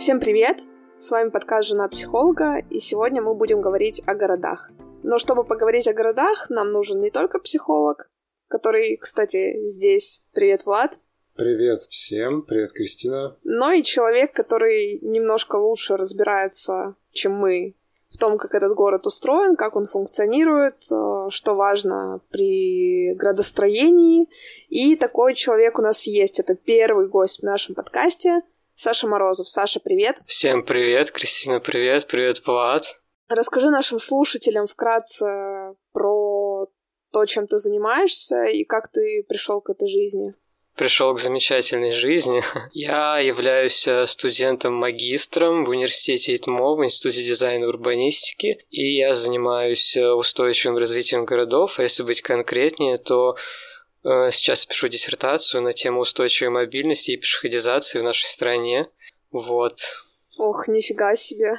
Всем привет! С вами подкаст «Жена психолога», и сегодня мы будем говорить о городах. Но чтобы поговорить о городах, нам нужен не только психолог, который, кстати, здесь. Привет, Влад! Привет всем, привет, Кристина. Но и человек, который немножко лучше разбирается, чем мы, в том, как этот город устроен, как он функционирует, э, что важно при градостроении. И такой человек у нас есть. Это первый гость в нашем подкасте. Саша Морозов. Саша, привет. Всем привет, Кристина, привет, привет, Влад. Расскажи нашим слушателям вкратце про то, чем ты занимаешься и как ты пришел к этой жизни пришел к замечательной жизни. Я являюсь э, студентом-магистром в университете ИТМО, в Институте дизайна и урбанистики, и я занимаюсь э, устойчивым развитием городов, а если быть конкретнее, то сейчас пишу диссертацию на тему устойчивой мобильности и пешеходизации в нашей стране. Вот. Ох, нифига себе.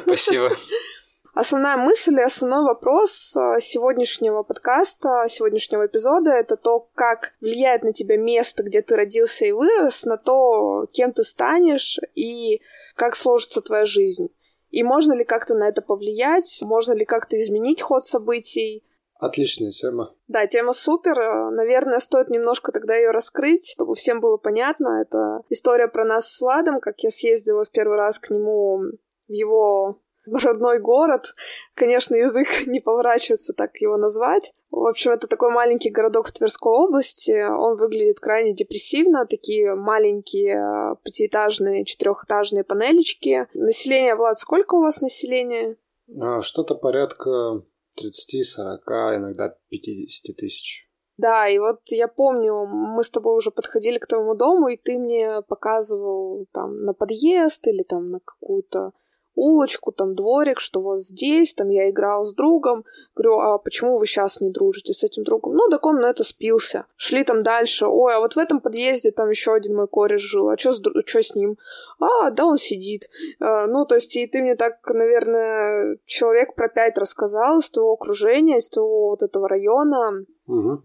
Спасибо. Основная мысль и основной вопрос э, сегодняшнего подкаста, сегодняшнего эпизода — это то, как влияет на тебя место, где ты родился и вырос, на то, кем ты станешь и как сложится твоя жизнь. И можно ли как-то на это повлиять, можно ли как-то изменить ход событий, Отличная тема. Да, тема супер. Наверное, стоит немножко тогда ее раскрыть, чтобы всем было понятно. Это история про нас с Владом, как я съездила в первый раз к нему в его родной город. Конечно, язык не поворачивается так его назвать. В общем, это такой маленький городок в Тверской области. Он выглядит крайне депрессивно. Такие маленькие пятиэтажные, четырехэтажные панелечки. Население, Влад, сколько у вас населения? А, что-то порядка 30, 40, иногда 50 тысяч. Да, и вот я помню, мы с тобой уже подходили к твоему дому, и ты мне показывал там на подъезд или там на какую-то улочку, там дворик, что вот здесь, там я играл с другом. Говорю, а почему вы сейчас не дружите с этим другом? Ну, так он на это спился. Шли там дальше. Ой, а вот в этом подъезде там еще один мой кореш жил. А что с, что с ним? А, да, он сидит. А, ну, то есть, и ты мне так, наверное, человек про пять рассказал из твоего окружения, из твоего вот этого района угу.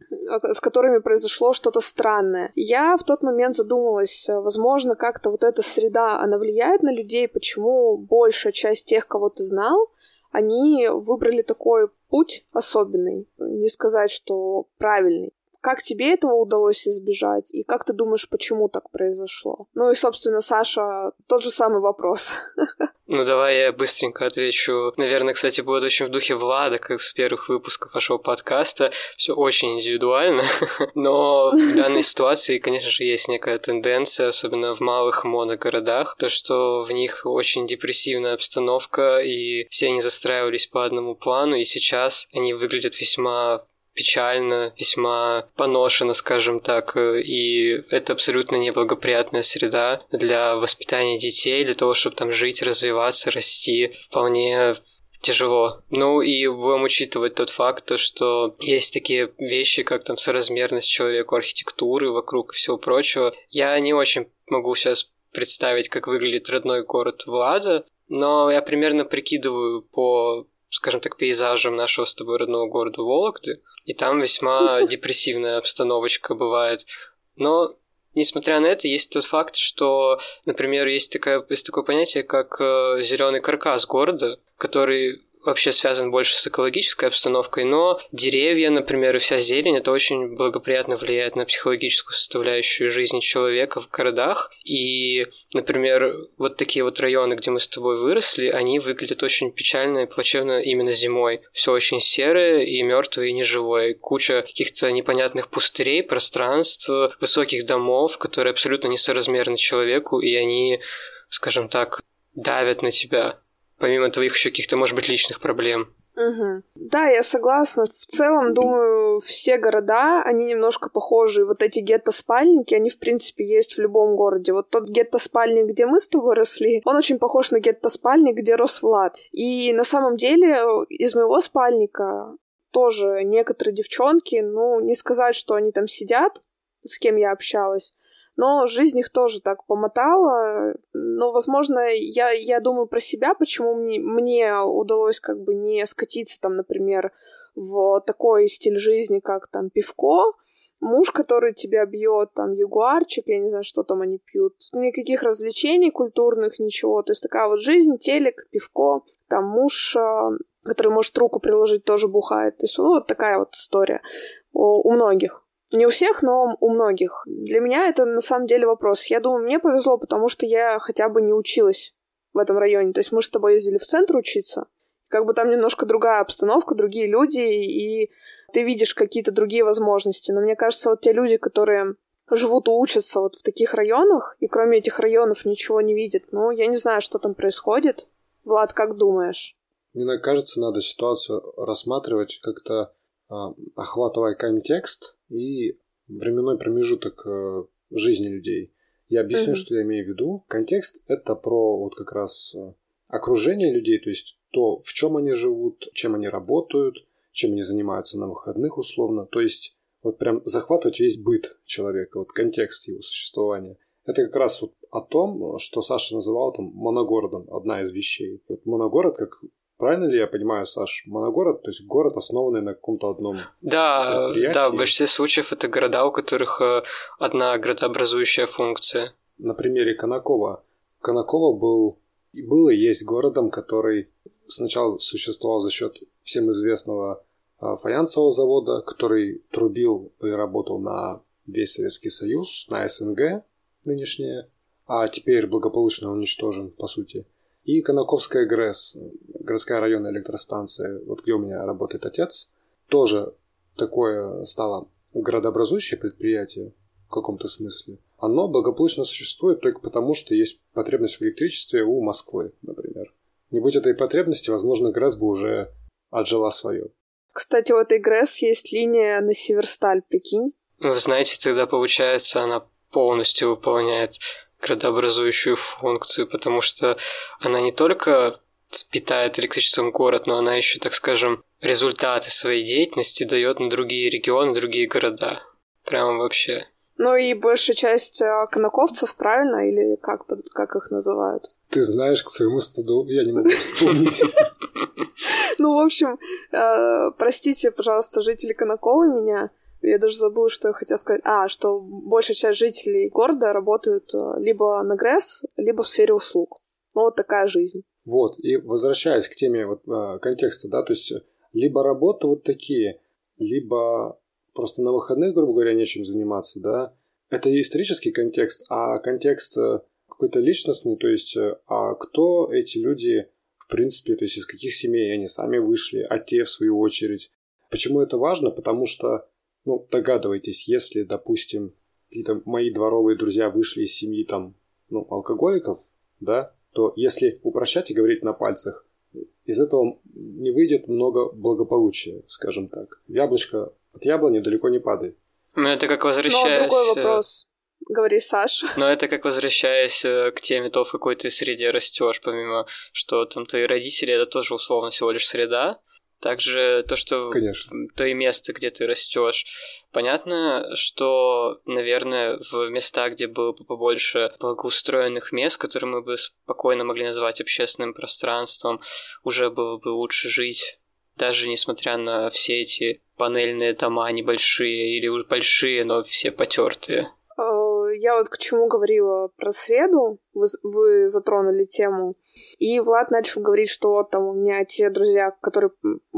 с которыми произошло что-то странное. Я в тот момент задумалась, возможно, как-то вот эта среда, она влияет на людей, почему большая часть тех, кого ты знал, они выбрали такой путь особенный. Не сказать, что правильный. Как тебе этого удалось избежать? И как ты думаешь, почему так произошло? Ну и, собственно, Саша, тот же самый вопрос. Ну, давай я быстренько отвечу. Наверное, кстати, будет очень в духе Влада, как с первых выпусков вашего подкаста. Все очень индивидуально. Но в данной ситуации, конечно же, есть некая тенденция, особенно в малых моногородах, то, что в них очень депрессивная обстановка, и все они застраивались по одному плану, и сейчас они выглядят весьма печально, весьма поношено, скажем так, и это абсолютно неблагоприятная среда для воспитания детей, для того, чтобы там жить, развиваться, расти. Вполне тяжело. Ну и будем учитывать тот факт, то, что есть такие вещи, как там соразмерность человеку архитектуры вокруг и всего прочего. Я не очень могу сейчас представить, как выглядит родной город Влада, но я примерно прикидываю по скажем так, пейзажем нашего с тобой родного города Вологды, и там весьма депрессивная обстановочка бывает. Но Несмотря на это, есть тот факт, что, например, есть, такое, есть такое понятие, как э, зеленый каркас города, который вообще связан больше с экологической обстановкой, но деревья, например, и вся зелень, это очень благоприятно влияет на психологическую составляющую жизни человека в городах. И, например, вот такие вот районы, где мы с тобой выросли, они выглядят очень печально и плачевно именно зимой. Все очень серое и мертвое и неживое. Куча каких-то непонятных пустырей, пространств, высоких домов, которые абсолютно несоразмерны человеку, и они, скажем так, давят на тебя помимо твоих еще каких-то, может быть, личных проблем. Угу. Да, я согласна. В целом, думаю, все города, они немножко похожи. Вот эти гетто-спальники, они, в принципе, есть в любом городе. Вот тот гетто-спальник, где мы с тобой росли, он очень похож на гетто-спальник, где рос Влад. И на самом деле из моего спальника тоже некоторые девчонки, ну, не сказать, что они там сидят, с кем я общалась, но жизнь их тоже так помотала. Но, возможно, я, я думаю про себя, почему мне, мне удалось как бы не скатиться там, например, в такой стиль жизни, как там пивко, муж, который тебя бьет, там, ягуарчик, я не знаю, что там они пьют. Никаких развлечений культурных, ничего. То есть такая вот жизнь, телек, пивко, там муж, а, который может руку приложить, тоже бухает. То есть, ну, вот такая вот история у многих. Не у всех, но у многих. Для меня это на самом деле вопрос. Я думаю, мне повезло, потому что я хотя бы не училась в этом районе. То есть мы с тобой ездили в центр учиться. Как бы там немножко другая обстановка, другие люди, и ты видишь какие-то другие возможности. Но мне кажется, вот те люди, которые живут и учатся вот в таких районах, и кроме этих районов ничего не видят, ну, я не знаю, что там происходит. Влад, как думаешь? Мне кажется, надо ситуацию рассматривать как-то а, охватывая контекст и временной промежуток э, жизни людей. Я объясню, mm-hmm. что я имею в виду. Контекст это про вот как раз э, окружение людей, то есть то, в чем они живут, чем они работают, чем они занимаются на выходных условно. То есть вот прям захватывать весь быт человека, вот контекст его существования. Это как раз вот о том, что Саша называл там моногородом, одна из вещей. Вот моногород как Правильно ли я понимаю, Саш, моногород, то есть город, основанный на каком-то одном Да, да, в большинстве случаев это города, у которых э, одна градообразующая функция. На примере Конакова. Конакова был и было и есть городом, который сначала существовал за счет всем известного а, фаянсового завода, который трубил и работал на весь Советский Союз, на СНГ нынешнее, а теперь благополучно уничтожен, по сути. И Конаковская ГРЭС, городская районная электростанция, вот где у меня работает отец, тоже такое стало городообразующее предприятие в каком-то смысле. Оно благополучно существует только потому, что есть потребность в электричестве у Москвы, например. Не будь этой потребности, возможно, ГРЭС бы уже отжила свое. Кстати, у этой ГРЭС есть линия на Северсталь, прикинь. Вы знаете, тогда получается, она полностью выполняет градообразующую функцию, потому что она не только питает электричеством город, но она еще, так скажем, результаты своей деятельности дает на другие регионы, другие города. Прямо вообще. Ну и большая часть а, конаковцев, правильно? Или как, как их называют? Ты знаешь, к своему стыду я не могу вспомнить. Ну, в общем, э, простите, пожалуйста, жители Конакова меня, я даже забыла, что я хотела сказать. А, что большая часть жителей города работают э, либо на ГРЭС, либо в сфере услуг. Ну, вот такая жизнь. Вот, и возвращаясь к теме вот, э, контекста, да, то есть либо работа вот такие, либо просто на выходных, грубо говоря, нечем заниматься, да, это исторический контекст, а контекст э, какой-то личностный, то есть, а кто эти люди, в принципе, то есть из каких семей они сами вышли, а те, в свою очередь. Почему это важно? Потому что ну, догадывайтесь, если, допустим, какие-то мои дворовые друзья вышли из семьи там, ну, алкоголиков, да, то если упрощать и говорить на пальцах, из этого не выйдет много благополучия, скажем так. Яблочко от яблони далеко не падает. Ну, это как возвращаясь... Но другой вопрос. Говори, Саша. Но это как возвращаясь э, к теме то, в какой ты среде растешь, помимо что там твои родители, это тоже условно всего лишь среда, также то, что Конечно. то и место, где ты растешь. Понятно, что, наверное, в местах, где было бы побольше благоустроенных мест, которые мы бы спокойно могли назвать общественным пространством, уже было бы лучше жить, даже несмотря на все эти панельные дома небольшие или уж большие, но все потертые я вот к чему говорила про среду, вы, вы затронули тему, и Влад начал говорить, что там у меня те друзья, которые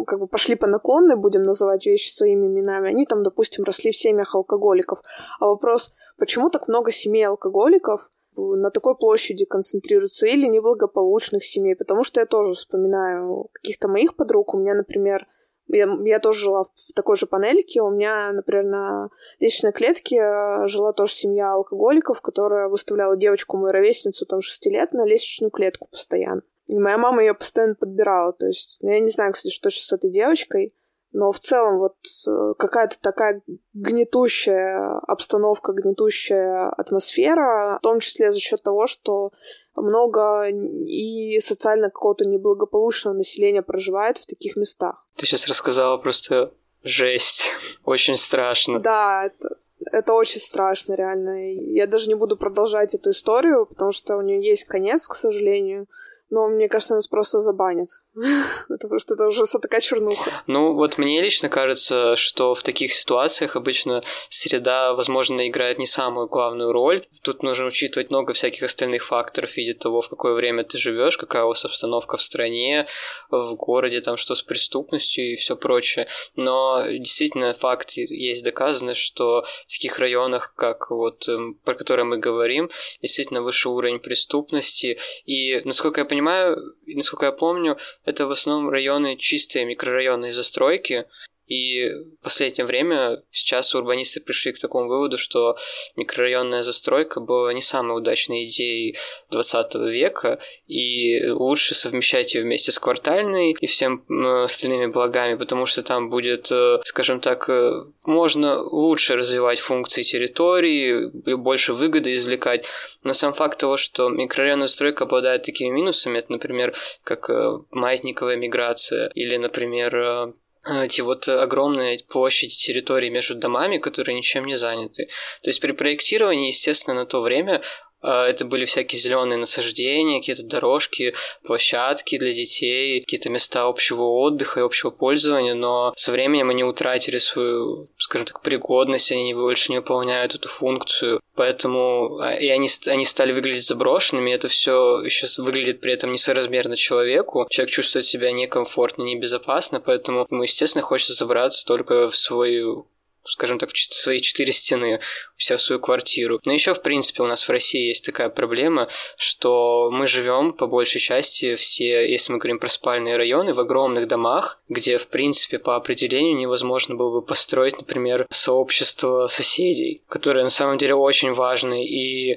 как бы пошли по наклонной, будем называть вещи своими именами, они там, допустим, росли в семьях алкоголиков. А вопрос, почему так много семей алкоголиков на такой площади концентрируются или неблагополучных семей? Потому что я тоже вспоминаю каких-то моих подруг. У меня, например, я, я тоже жила в такой же панельке. У меня, например, на лестничной клетке э, жила тоже семья алкоголиков, которая выставляла девочку, мою ровесницу, там, 6 лет, на лестничную клетку постоянно. И моя мама ее постоянно подбирала. То есть, ну, я не знаю, кстати, что сейчас с этой девочкой. Но в целом вот э, какая-то такая гнетущая обстановка, гнетущая атмосфера, в том числе за счет того, что много и социально какого-то неблагополучного населения проживает в таких местах. Ты сейчас рассказала просто жесть. Очень страшно. Да, это, это очень страшно, реально. Я даже не буду продолжать эту историю, потому что у нее есть конец, к сожалению. Но мне кажется, нас просто забанят. Потому что это уже такая чернуха. Ну, вот мне лично кажется, что в таких ситуациях обычно среда, возможно, играет не самую главную роль. Тут нужно учитывать много всяких остальных факторов в виде того, в какое время ты живешь, какая у вас обстановка в стране, в городе, там что с преступностью и все прочее. Но действительно факт есть доказано, что в таких районах, как вот эм, про которые мы говорим, действительно выше уровень преступности. И, насколько я понимаю, понимаю, насколько я помню, это в основном районы чистые микрорайонные застройки, и в последнее время сейчас урбанисты пришли к такому выводу, что микрорайонная застройка была не самой удачной идеей 20 века, и лучше совмещать ее вместе с квартальной и всем остальными благами, потому что там будет, э, скажем так, э, можно лучше развивать функции территории, больше выгоды извлекать. Но сам факт того, что микрорайонная застройка обладает такими минусами, это, например, как э, маятниковая миграция или, например, эти вот огромные площади территории между домами, которые ничем не заняты. То есть при проектировании, естественно, на то время это были всякие зеленые насаждения, какие-то дорожки, площадки для детей, какие-то места общего отдыха и общего пользования, но со временем они утратили свою, скажем так, пригодность, они больше не выполняют эту функцию, поэтому а, и они, они стали выглядеть заброшенными, это все еще выглядит при этом несоразмерно человеку. Человек чувствует себя некомфортно, небезопасно, поэтому ему, естественно, хочется забраться только в свою скажем так, в свои четыре стены, у себя в свою квартиру. Но еще, в принципе, у нас в России есть такая проблема, что мы живем по большей части все, если мы говорим про спальные районы, в огромных домах, где, в принципе, по определению невозможно было бы построить, например, сообщество соседей, которое на самом деле очень важно. И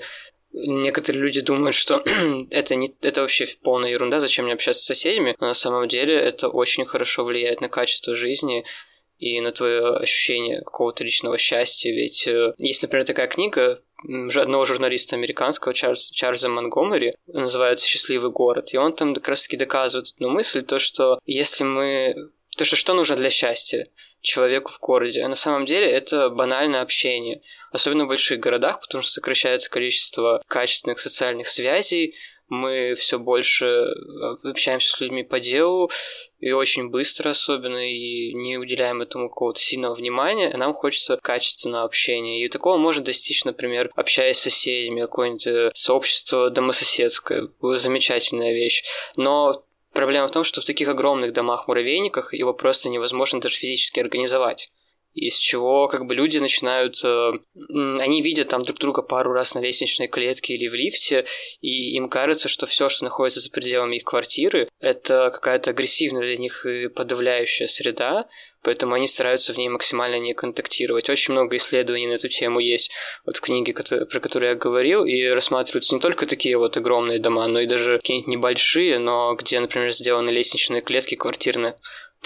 Некоторые люди думают, что это, не, это вообще полная ерунда, зачем мне общаться с соседями, но на самом деле это очень хорошо влияет на качество жизни, и на твое ощущение какого-то личного счастья. Ведь э, есть, например, такая книга одного журналиста американского Чарльз, Чарльза Монгомери, называется «Счастливый город», и он там как раз-таки доказывает одну мысль, то, что если мы... То, что что нужно для счастья человеку в городе? А на самом деле это банальное общение, особенно в больших городах, потому что сокращается количество качественных социальных связей, мы все больше э, общаемся с людьми по делу, и очень быстро особенно, и не уделяем этому какого-то сильного внимания, нам хочется качественного общения. И такого можно достичь, например, общаясь с соседями, какое-нибудь э, сообщество домососедское, замечательная вещь. Но Проблема в том, что в таких огромных домах-муравейниках его просто невозможно даже физически организовать из чего как бы люди начинают... Э, они видят там друг друга пару раз на лестничной клетке или в лифте, и им кажется, что все, что находится за пределами их квартиры, это какая-то агрессивная для них и подавляющая среда, поэтому они стараются в ней максимально не контактировать. Очень много исследований на эту тему есть вот в книге, который, про которую я говорил, и рассматриваются не только такие вот огромные дома, но и даже какие-нибудь небольшие, но где, например, сделаны лестничные клетки квартирные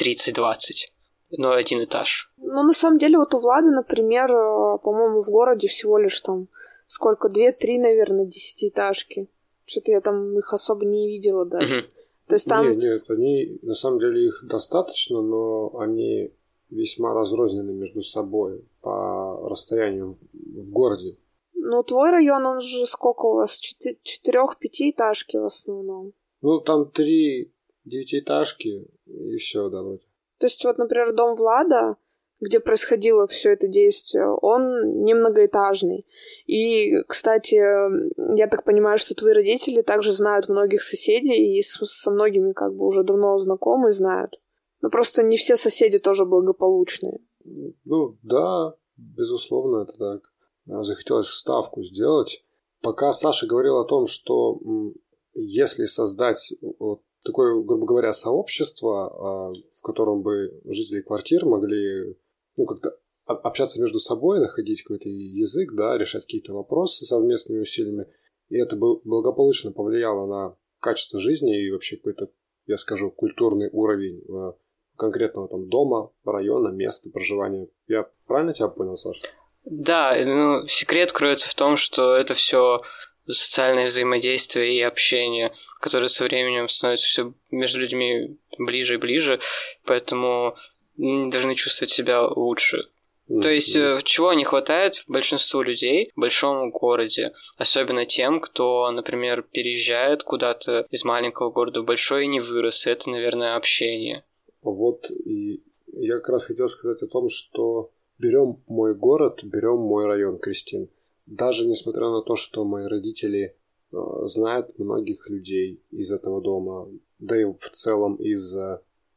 30-20 но один этаж. Ну, на самом деле, вот у Влада, например, э, по-моему, в городе всего лишь там сколько? Две-три, наверное, десятиэтажки. Что-то я там их особо не видела даже. Угу. То есть там... Нет, нет, они, на самом деле, их достаточно, но они весьма разрознены между собой по расстоянию в, в городе. Ну, твой район, он же сколько у вас? Четырех-пятиэтажки в основном. Ну, там три девятиэтажки, и все, да, вроде. То есть вот, например, дом Влада, где происходило все это действие, он не многоэтажный. И, кстати, я так понимаю, что твои родители также знают многих соседей и со многими как бы уже давно знакомы знают. Но просто не все соседи тоже благополучные. Ну, да, безусловно, это так. Захотелось вставку сделать. Пока Саша говорил о том, что если создать вот такое, грубо говоря, сообщество, а, в котором бы жители квартир могли ну, как-то общаться между собой, находить какой-то язык, да, решать какие-то вопросы совместными усилиями. И это бы благополучно повлияло на качество жизни и вообще какой-то, я скажу, культурный уровень а, конкретного там дома, района, места проживания. Я правильно тебя понял, Саша? Да, ну, секрет кроется в том, что это все социальное взаимодействие и общение, которое со временем становится все между людьми ближе и ближе, поэтому должны чувствовать себя лучше. То есть, э, чего не хватает большинству людей в большом городе, особенно тем, кто, например, переезжает куда-то из маленького города в большой и не вырос. Это, наверное, общение. Вот и я как раз хотел сказать о том, что берем мой город, берем мой район, Кристин. Даже несмотря на то, что мои родители э, знают многих людей из этого дома, да и в целом из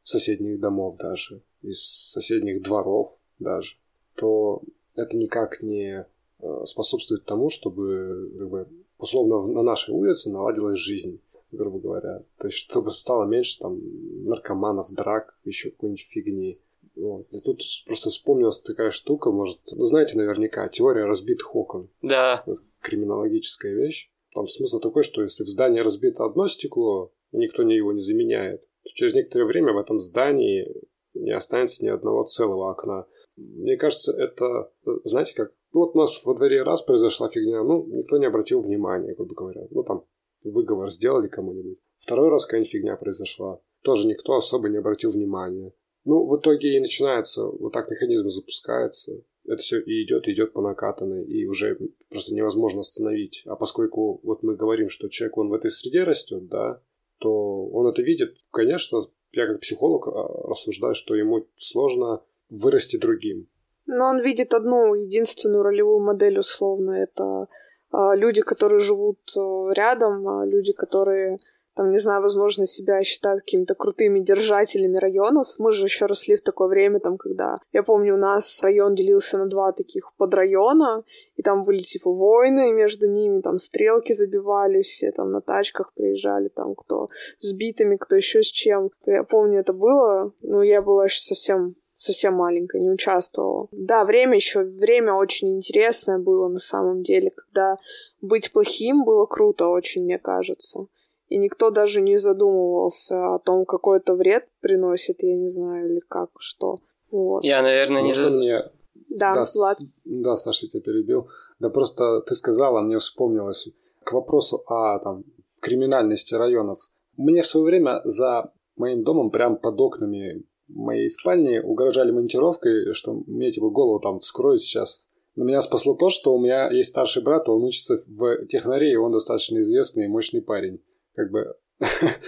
соседних домов даже, из соседних дворов даже, то это никак не э, способствует тому, чтобы как бы, условно на нашей улице наладилась жизнь, грубо говоря. То есть, чтобы стало меньше там наркоманов, драк, еще какой-нибудь фигни. Вот. И тут просто вспомнилась такая штука, может, ну, знаете наверняка, теория разбитых окон. Да. Вот, криминологическая вещь. Там смысл такой, что если в здании разбито одно стекло, и никто его не заменяет, то через некоторое время в этом здании не останется ни одного целого окна. Мне кажется, это, знаете как, ну вот у нас во дворе раз произошла фигня, ну, никто не обратил внимания, грубо говоря. Ну, там выговор сделали кому-нибудь. Второй раз какая-нибудь фигня произошла. Тоже никто особо не обратил внимания. Ну, в итоге и начинается, вот так механизм запускается. Это все и идет, и идет по накатанной, и уже просто невозможно остановить. А поскольку вот мы говорим, что человек, он в этой среде растет, да, то он это видит. Конечно, я как психолог а, рассуждаю, что ему сложно вырасти другим. Но он видит одну единственную ролевую модель, условно. Это э, люди, которые живут э, рядом, э, люди, которые там, не знаю, возможно, себя считают какими-то крутыми держателями районов. Мы же еще росли в такое время, там, когда, я помню, у нас район делился на два таких подрайона, и там были, типа, войны между ними, там, стрелки забивались, все там на тачках приезжали, там, кто с битами, кто еще с чем. Я помню, это было, но я была еще совсем совсем маленькая, не участвовала. Да, время еще, время очень интересное было на самом деле, когда быть плохим было круто очень, мне кажется и никто даже не задумывался о том, какой это вред приносит, я не знаю, или как, что. Вот. Я, наверное, не... За... Мне... Да, да, Влад. Да, Саша, я тебя перебил. Да просто ты сказала, мне вспомнилось к вопросу о там, криминальности районов. Мне в свое время за моим домом, прям под окнами моей спальни, угрожали монтировкой, что мне типа голову там вскроют сейчас. Но меня спасло то, что у меня есть старший брат, он учится в технаре, и он достаточно известный и мощный парень как бы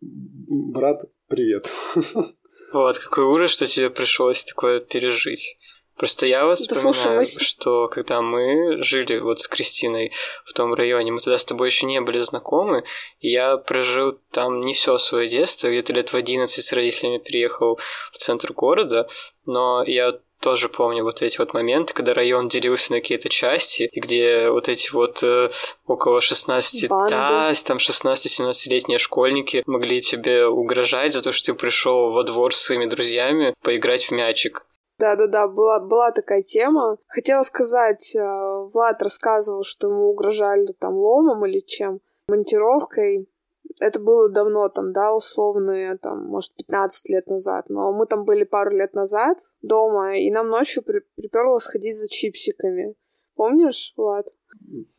брат, привет. Вот, какой ужас, что тебе пришлось такое пережить. Просто я вот да вспоминаю, слушай, мы... что когда мы жили вот с Кристиной в том районе, мы тогда с тобой еще не были знакомы, и я прожил там не все свое детство, где-то лет в 11 с родителями приехал в центр города, но я тоже помню вот эти вот моменты, когда район делился на какие-то части, и где вот эти вот э, около 16, Банды. да, там 16-17-летние школьники могли тебе угрожать за то, что ты пришел во двор с своими друзьями поиграть в мячик. Да-да-да, была, была такая тема. Хотела сказать, э, Влад рассказывал, что ему угрожали там ломом или чем, монтировкой это было давно, там, да, условные, там, может, 15 лет назад, но мы там были пару лет назад дома, и нам ночью при- приперло сходить за чипсиками. Помнишь, Влад?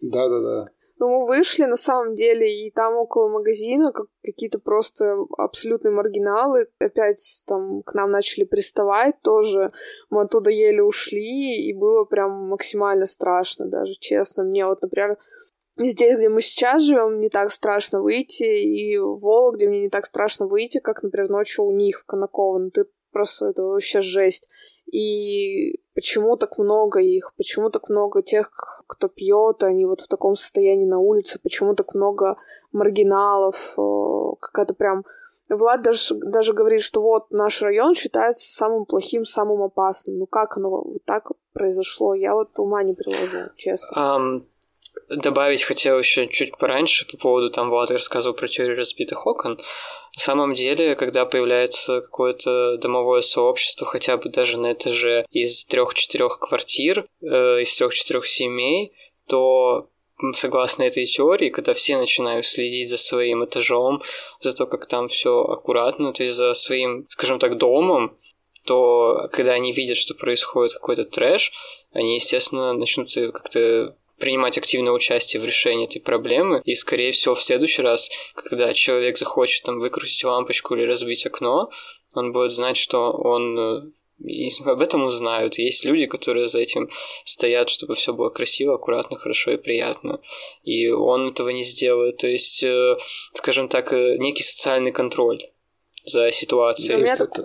Да-да-да. Ну, мы вышли, на самом деле, и там около магазина как какие-то просто абсолютные маргиналы опять там к нам начали приставать тоже. Мы оттуда еле ушли, и было прям максимально страшно даже, честно. Мне вот, например, Здесь, где мы сейчас живем, не так страшно выйти, и в Вологде мне не так страшно выйти, как, например, ночью у них в Конаково. Ну, ты просто это вообще жесть. И почему так много их? Почему так много тех, кто пьет, они вот в таком состоянии на улице? Почему так много маргиналов? Какая-то прям... Влад даже, даже говорит, что вот наш район считается самым плохим, самым опасным. Ну как оно вот так произошло? Я вот ума не приложу, честно. Um, добавить хотел еще чуть пораньше по поводу, там Влад рассказывал про теорию разбитых окон. На самом деле, когда появляется какое-то домовое сообщество, хотя бы даже на этаже из трех-четырех квартир, э, из трех-четырех семей, то согласно этой теории, когда все начинают следить за своим этажом, за то, как там все аккуратно, то есть за своим, скажем так, домом, то когда они видят, что происходит какой-то трэш, они, естественно, начнут как-то принимать активное участие в решении этой проблемы. И, скорее всего, в следующий раз, когда человек захочет там выкрутить лампочку или разбить окно, он будет знать, что он э, и об этом узнают. Есть люди, которые за этим стоят, чтобы все было красиво, аккуратно, хорошо и приятно. И он этого не сделает. То есть, э, скажем так, э, некий социальный контроль за ситуацией. У меня, так,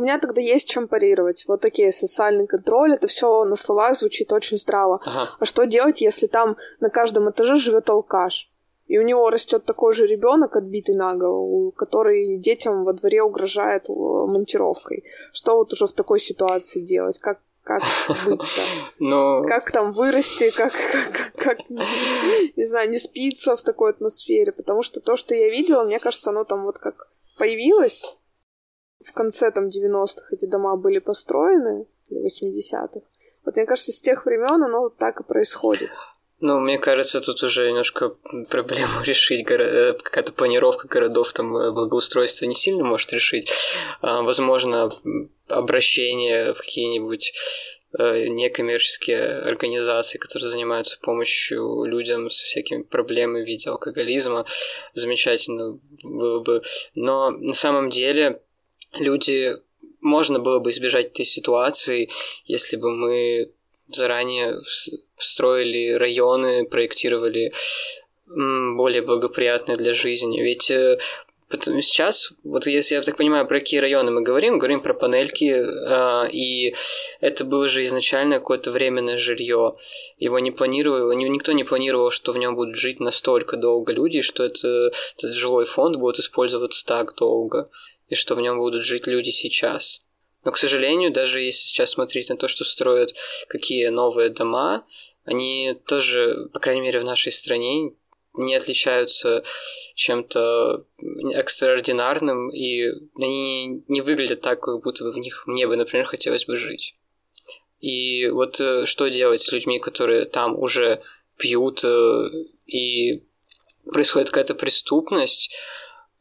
у меня тогда есть чем парировать. Вот такие социальный контроль, это все на словах звучит очень здраво. Ага. А что делать, если там на каждом этаже живет алкаш? И у него растет такой же ребенок, отбитый на голову, который детям во дворе угрожает э, монтировкой. Что вот уже в такой ситуации делать? Как, как быть-то? Но... Как там вырасти, как, как, как, не знаю, не спиться в такой атмосфере? Потому что то, что я видела, мне кажется, оно там вот как появилось в конце там 90-х эти дома были построены, или 80-х. Вот мне кажется, с тех времен оно вот так и происходит. Ну, мне кажется, тут уже немножко проблему решить. Горо... Какая-то планировка городов, там, э, благоустройство не сильно может решить. А, возможно, обращение в какие-нибудь э, некоммерческие организации, которые занимаются помощью людям с всякими проблемами в виде алкоголизма, замечательно было бы. Но на самом деле люди можно было бы избежать этой ситуации, если бы мы заранее строили районы, проектировали более благоприятные для жизни. Ведь э, сейчас, вот если я так понимаю, про какие районы мы говорим, говорим про панельки, э, и это было же изначально какое-то временное жилье. Его не планировал, никто не планировал, что в нем будут жить настолько долго люди, что это, этот жилой фонд будет использоваться так долго, и что в нем будут жить люди сейчас. Но, к сожалению, даже если сейчас смотреть на то, что строят какие новые дома, они тоже, по крайней мере, в нашей стране не отличаются чем-то экстраординарным, и они не выглядят так, как будто бы в них мне бы, например, хотелось бы жить. И вот э, что делать с людьми, которые там уже пьют, э, и происходит какая-то преступность,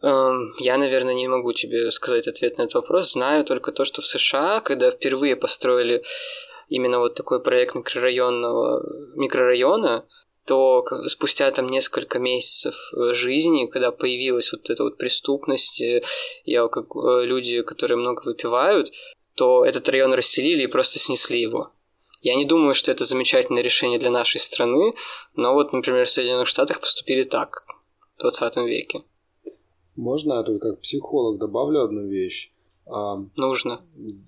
я, наверное, не могу тебе сказать ответ на этот вопрос. Знаю только то, что в США, когда впервые построили именно вот такой проект микрорайонного микрорайона, то спустя там несколько месяцев э, жизни, когда появилась вот эта вот преступность э, и как э, люди, которые много выпивают, то этот район расселили и просто снесли его. Я не думаю, что это замечательное решение для нашей страны, но вот, например, в Соединенных Штатах поступили так в 20 веке. Можно я тут как психолог добавлю одну вещь? А, Нужно.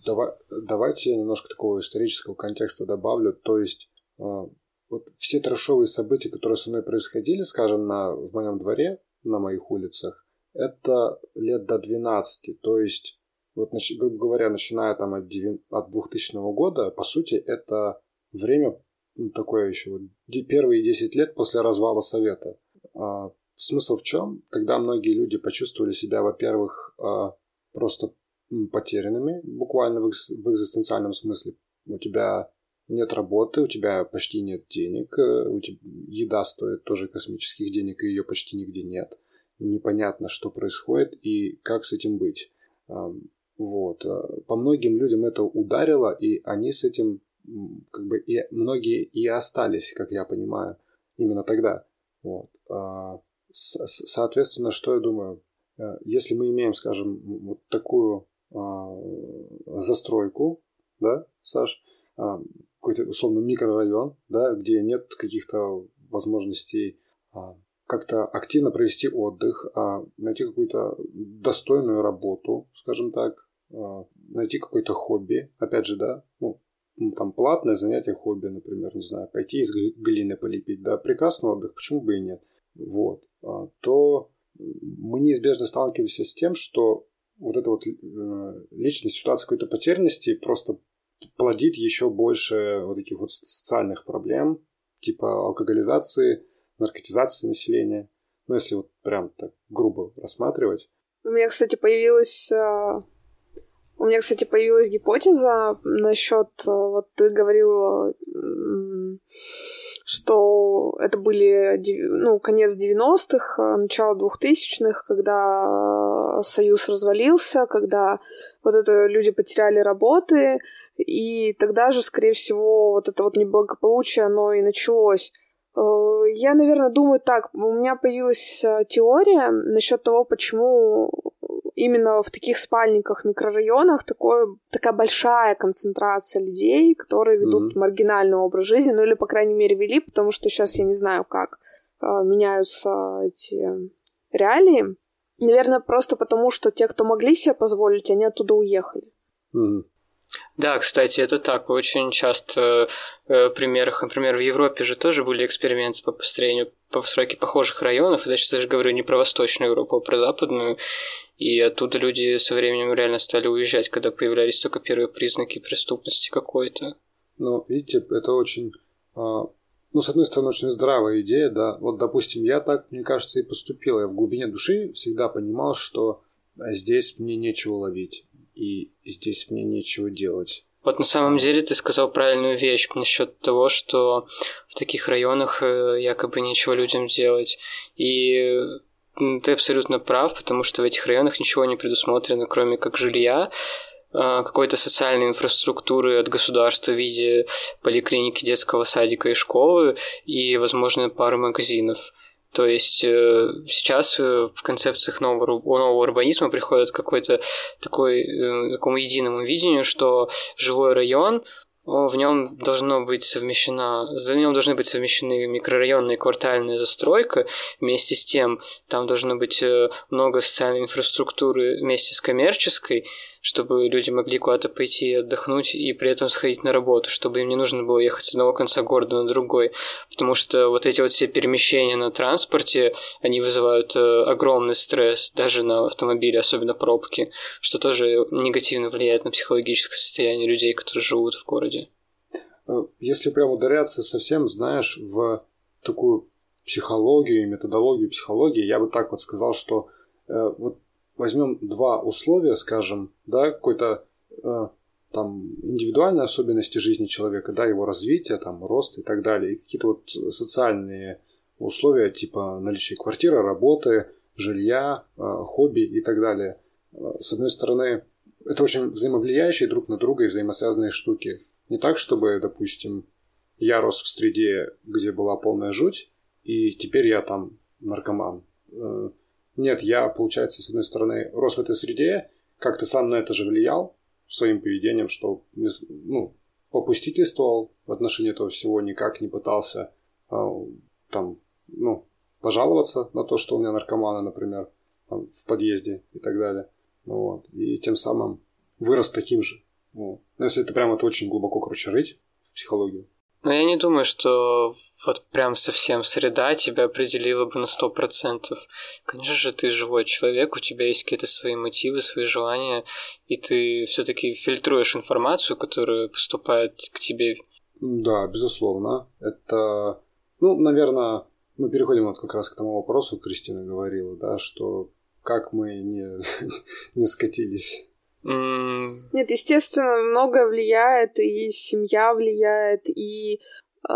Давай, давайте я немножко такого исторического контекста добавлю. То есть а, вот все трешовые события, которые со мной происходили, скажем, на, в моем дворе, на моих улицах, это лет до 12. То есть, вот, грубо говоря, начиная там от, 9, от 2000 года, по сути, это время ну, такое еще, вот, первые 10 лет после развала Совета. А, Смысл в чем? Тогда многие люди почувствовали себя, во-первых, а, просто потерянными, буквально в, экзистенциальном смысле. У тебя нет работы, у тебя почти нет денег, э, у тебя еда стоит тоже космических денег, и ее почти нигде нет. Непонятно, что происходит и как с этим быть. Вот. Э, по многим людям это ударило, и они с этим как бы и многие и остались, как я понимаю, именно тогда. Вот. Соответственно, что я думаю? Э, если мы имеем, скажем, вот такую а, застройку, да, Саш, а, какой-то условно микрорайон, да, где нет каких-то возможностей а, как-то активно провести отдых, найти какую-то достойную работу, скажем так, найти какое-то хобби, опять же, да, ну, там платное занятие хобби, например, не знаю, пойти из глины полепить, да, прекрасный отдых, почему бы и нет вот, а, то мы неизбежно сталкиваемся с тем, что вот эта вот э, личная ситуация какой-то потерянности просто плодит еще больше вот таких вот социальных проблем, типа алкоголизации, наркотизации населения. Ну, если вот прям так грубо рассматривать. У меня, кстати, появилась а, у меня, кстати, появилась гипотеза насчет, э, вот ты говорил, что это были, ну, конец 90-х, э, начало 2000-х, когда Союз развалился, когда вот это люди потеряли работы, и тогда же, скорее всего, вот это вот неблагополучие, оно и началось. Э, я, наверное, думаю так. У меня появилась теория насчет того, почему именно в таких спальниках, микрорайонах такое, такая большая концентрация людей, которые ведут mm-hmm. маргинальный образ жизни, ну или, по крайней мере, вели, потому что сейчас я не знаю, как э, меняются эти реалии. Наверное, просто потому, что те, кто могли себе позволить, они оттуда уехали. Mm-hmm. Да, кстати, это так. Очень часто э, примерах, например, в Европе же тоже были эксперименты по построению, по постройке похожих районов. Я сейчас даже говорю не про Восточную Европу, а про Западную. И оттуда люди со временем реально стали уезжать, когда появлялись только первые признаки преступности какой-то. Ну, видите, это очень... А, ну, с одной стороны, очень здравая идея, да. Вот, допустим, я так, мне кажется, и поступил. Я в глубине души всегда понимал, что здесь мне нечего ловить и здесь мне нечего делать. Вот на самом деле ты сказал правильную вещь насчет того, что в таких районах э, якобы нечего людям делать. И ты абсолютно прав, потому что в этих районах ничего не предусмотрено, кроме как жилья, а, какой-то социальной инфраструктуры от государства в виде поликлиники, детского садика и школы и, возможно, пары магазинов. То есть э, сейчас э, в концепциях нового, нового урбанизма приходит какой-то такой, э, такому единому видению, что жилой район в нем должно быть совмещена, в нем должны быть совмещены микрорайонная и квартальная застройка. Вместе с тем, там должно быть много социальной инфраструктуры вместе с коммерческой, чтобы люди могли куда-то пойти отдохнуть и при этом сходить на работу, чтобы им не нужно было ехать с одного конца города на другой. Потому что вот эти вот все перемещения на транспорте, они вызывают э, огромный стресс даже на автомобиле, особенно пробки, что тоже негативно влияет на психологическое состояние людей, которые живут в городе. Э, если прям ударяться совсем, знаешь, в такую психологию и методологию психологии, я бы так вот сказал, что э, вот возьмем два условия, скажем, да, какой-то э, там индивидуальные особенности жизни человека, да, его развития, там, рост и так далее, и какие-то вот социальные условия, типа наличия квартиры, работы, жилья, э, хобби и так далее. Э, с одной стороны, это очень взаимовлияющие друг на друга и взаимосвязанные штуки. Не так, чтобы, допустим, я рос в среде, где была полная жуть, и теперь я там наркоман. Нет, я, получается, с одной стороны, рос в этой среде, как-то сам на это же влиял своим поведением, что ну, попустительствовал в отношении этого всего, никак не пытался а, там, ну, пожаловаться на то, что у меня наркоманы, например, там, в подъезде и так далее. Ну, вот. И тем самым вырос таким же. Ну, если это прямо вот очень глубоко, короче, рыть в психологию, но я не думаю, что вот прям совсем среда тебя определила бы на сто процентов. Конечно же, ты живой человек, у тебя есть какие-то свои мотивы, свои желания, и ты все-таки фильтруешь информацию, которая поступает к тебе. Да, безусловно. Это, ну, наверное, мы переходим вот как раз к тому вопросу, Кристина говорила, да, что как мы не, не скатились нет, естественно, многое влияет, и семья влияет, и э,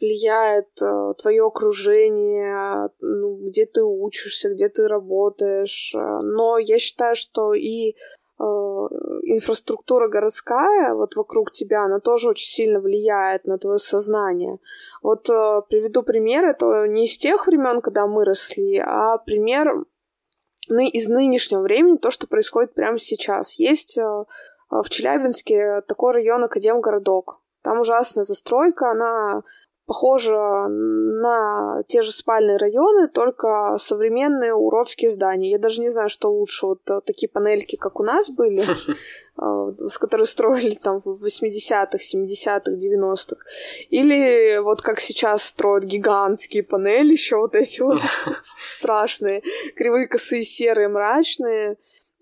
влияет э, твое окружение, ну, где ты учишься, где ты работаешь. Но я считаю, что и э, инфраструктура городская вот вокруг тебя, она тоже очень сильно влияет на твое сознание. Вот э, приведу пример, это не из тех времен, когда мы росли, а пример из нынешнего времени то, что происходит прямо сейчас. Есть э, в Челябинске такой район Академгородок. Там ужасная застройка, она похожа на те же спальные районы, только современные уродские здания. Я даже не знаю, что лучше. Вот э, такие панельки, как у нас были, э, с которые строили там в 80-х, 70-х, 90-х. Или вот как сейчас строят гигантские панели, еще вот эти вот страшные, кривые, косые, серые, мрачные.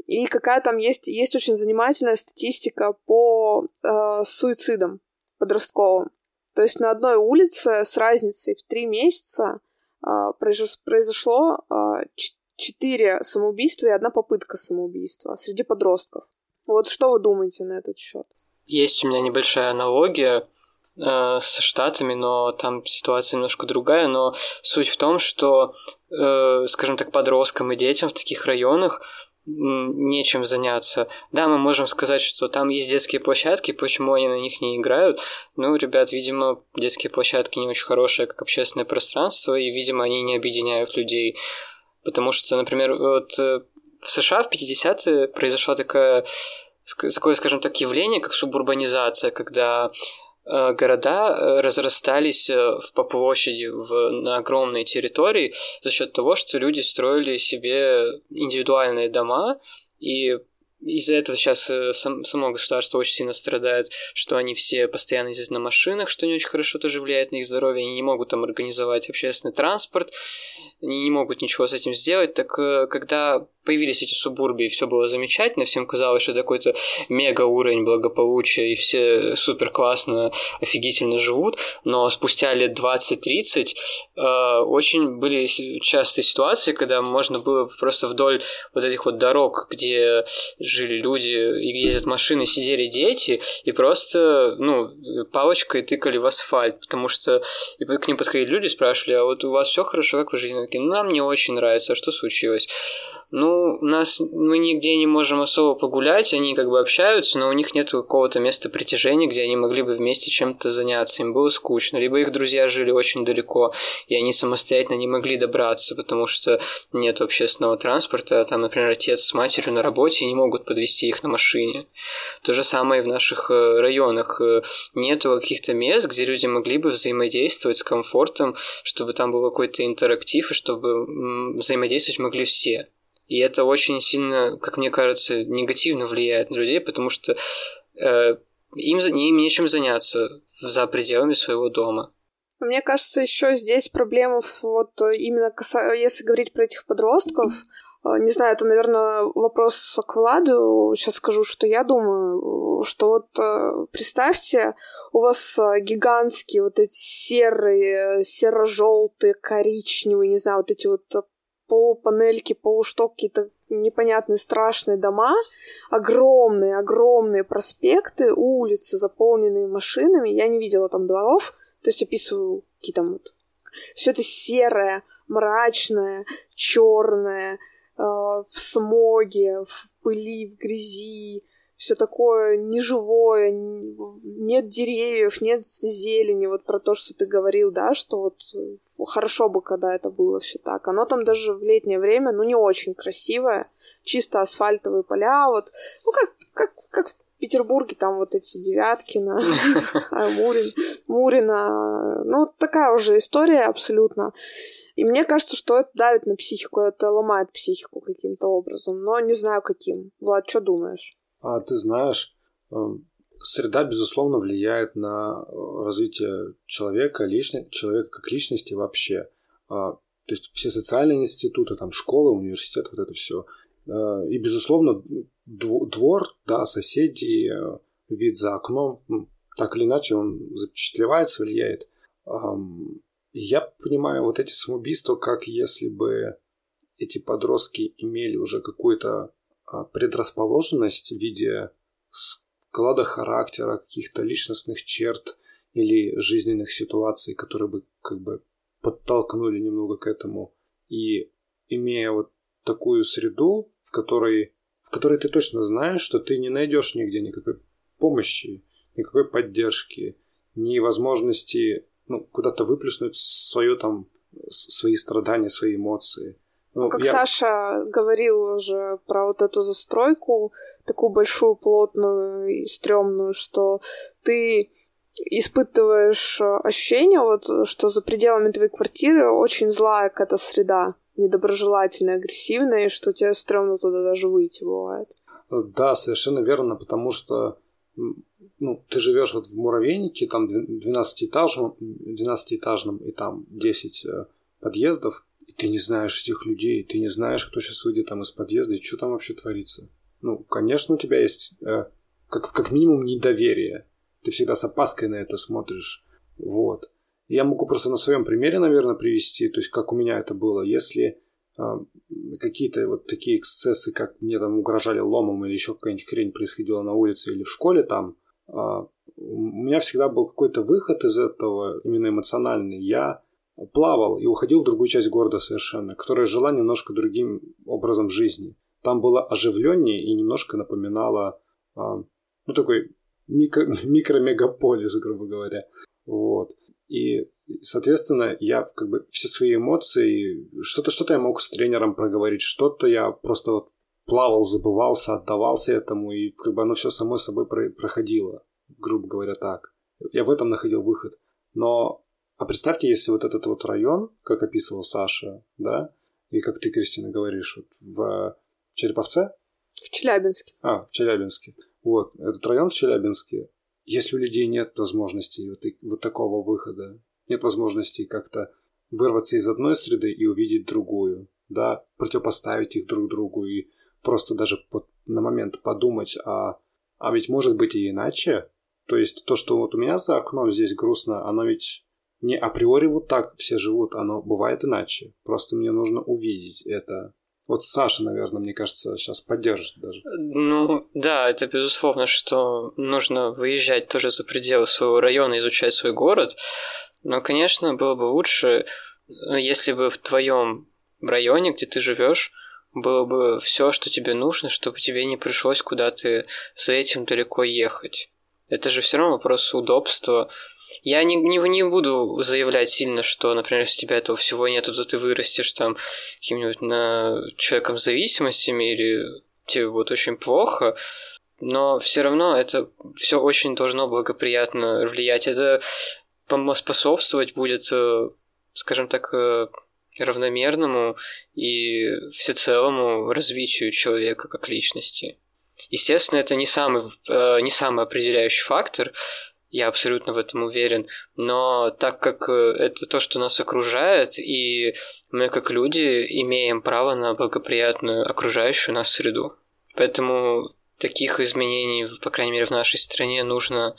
И какая там есть, есть очень занимательная статистика по э, суицидам подростковым. То есть на одной улице с разницей в три месяца а, произошло а, четыре самоубийства и одна попытка самоубийства среди подростков. Вот что вы думаете на этот счет? Есть у меня небольшая аналогия э, с Штатами, но там ситуация немножко другая. Но суть в том, что, э, скажем так, подросткам и детям в таких районах нечем заняться. Да, мы можем сказать, что там есть детские площадки, почему они на них не играют. Ну, ребят, видимо, детские площадки не очень хорошие как общественное пространство, и, видимо, они не объединяют людей. Потому что, например, вот э, в США в 50-е произошла такая такое, скажем так, явление, как субурбанизация, когда города э, разрастались э, по площади в, на огромной территории за счет того, что люди строили себе индивидуальные дома, и из-за этого сейчас сам, само государство очень сильно страдает, что они все постоянно ездят на машинах, что не очень хорошо тоже влияет на их здоровье, они не могут там организовать общественный транспорт, они не могут ничего с этим сделать, так когда появились эти субурбии, все было замечательно, всем казалось, что это какой-то мега уровень благополучия, и все супер классно, офигительно живут, но спустя лет 20-30 э, очень были частые ситуации, когда можно было просто вдоль вот этих вот дорог, где жили люди, и где ездят машины, сидели дети, и просто, ну, палочкой тыкали в асфальт, потому что и к ним подходили люди, спрашивали, а вот у вас все хорошо, как вы жизнь? Такие, ну, нам не очень нравится, а что случилось? Ну, нас мы нигде не можем особо погулять, они как бы общаются, но у них нет какого-то места притяжения, где они могли бы вместе чем-то заняться. Им было скучно. Либо их друзья жили очень далеко, и они самостоятельно не могли добраться, потому что нет общественного транспорта. Там, например, отец с матерью на работе не могут подвести их на машине. То же самое и в наших э, районах. Э, нету каких-то мест, где люди могли бы взаимодействовать с комфортом, чтобы там был какой-то интерактив, и чтобы взаимодействовать могли все. И это очень сильно, как мне кажется, негативно влияет на людей, потому что э, им, им нечем заняться за пределами своего дома. Мне кажется, еще здесь проблема вот именно каса... если говорить про этих подростков. Э, не знаю, это, наверное, вопрос к Владу. Сейчас скажу, что я думаю, что вот э, представьте, у вас э, гигантские вот эти серые, серо-желтые, коричневые, не знаю, вот эти вот полупанельки, полушток, какие-то непонятные страшные дома, огромные, огромные проспекты, улицы, заполненные машинами. Я не видела там дворов, то есть описываю какие там вот... Все это серое, мрачное, черное, э, в смоге, в пыли, в грязи, все такое неживое, нет деревьев, нет зелени, вот про то, что ты говорил, да, что вот хорошо бы, когда это было все так. Оно там даже в летнее время, ну, не очень красивое, чисто асфальтовые поля, вот, ну, как, как, как в Петербурге там вот эти девятки на Мурин, Мурина, ну, такая уже история абсолютно. И мне кажется, что это давит на психику, это ломает психику каким-то образом, но не знаю каким. Влад, что думаешь? А ты знаешь, эм, среда, безусловно, влияет на э, развитие человека, личности, человека как личности вообще. А, то есть все социальные институты, там школы, университет, вот это все. Э, и, безусловно, двор, да, соседи, э, вид за окном, так или иначе он запечатлевается, влияет. Я понимаю вот эти самоубийства, как если бы эти подростки имели уже какую-то предрасположенность в виде склада характера, каких-то личностных черт или жизненных ситуаций, которые бы как бы подтолкнули немного к этому. И имея вот такую среду, в которой, в которой ты точно знаешь, что ты не найдешь нигде никакой помощи, никакой поддержки, ни возможности ну, куда-то выплеснуть свое там, свои страдания, свои эмоции – ну, как я... Саша говорил уже про вот эту застройку, такую большую, плотную и стрёмную, что ты испытываешь ощущение, вот, что за пределами твоей квартиры очень злая какая-то среда, недоброжелательная, агрессивная, и что тебе стрёмно туда даже выйти бывает. Да, совершенно верно, потому что ну, ты живешь вот в муравейнике, там 12-этажном, 12-этажном и там 10 э, подъездов, и ты не знаешь этих людей, ты не знаешь, кто сейчас выйдет там из подъезда и что там вообще творится. Ну, конечно, у тебя есть э, как, как минимум недоверие. Ты всегда с опаской на это смотришь. Вот. Я могу просто на своем примере, наверное, привести, то есть как у меня это было. Если э, какие-то вот такие эксцессы, как мне там угрожали ломом или еще какая-нибудь хрень происходила на улице или в школе там, э, у меня всегда был какой-то выход из этого, именно эмоциональный. Я плавал и уходил в другую часть города совершенно, которая жила немножко другим образом жизни. Там было оживленнее и немножко напоминало а, ну, такой микро, микромегаполис, грубо говоря. Вот. И, соответственно, я как бы все свои эмоции, что-то что я мог с тренером проговорить, что-то я просто вот плавал, забывался, отдавался этому, и как бы оно все само собой проходило, грубо говоря, так. Я в этом находил выход. Но а представьте, если вот этот вот район, как описывал Саша, да, и как ты, Кристина, говоришь, вот в Череповце? В Челябинске. А, в Челябинске. Вот, этот район в Челябинске, если у людей нет возможности вот, вот такого выхода, нет возможности как-то вырваться из одной среды и увидеть другую, да, противопоставить их друг другу и просто даже под, на момент подумать, а, а ведь может быть и иначе. То есть то, что вот у меня за окном здесь грустно, оно ведь не априори вот так все живут, оно бывает иначе. Просто мне нужно увидеть это. Вот Саша, наверное, мне кажется, сейчас поддержит даже. Ну, да, это безусловно, что нужно выезжать тоже за пределы своего района, изучать свой город. Но, конечно, было бы лучше, если бы в твоем районе, где ты живешь, было бы все, что тебе нужно, чтобы тебе не пришлось куда-то за этим далеко ехать. Это же все равно вопрос удобства, я не, не, не буду заявлять сильно, что, например, если у тебя этого всего нету, то ты вырастешь там каким-нибудь на... человеком с зависимостями или тебе будет очень плохо, но все равно это все очень должно благоприятно влиять. Это способствовать будет, э, скажем так, э, равномерному и всецелому развитию человека как личности. Естественно, это не самый, э, не самый определяющий фактор, я абсолютно в этом уверен. Но так как э, это то, что нас окружает, и мы как люди имеем право на благоприятную окружающую нас среду. Поэтому таких изменений, по крайней мере, в нашей стране нужно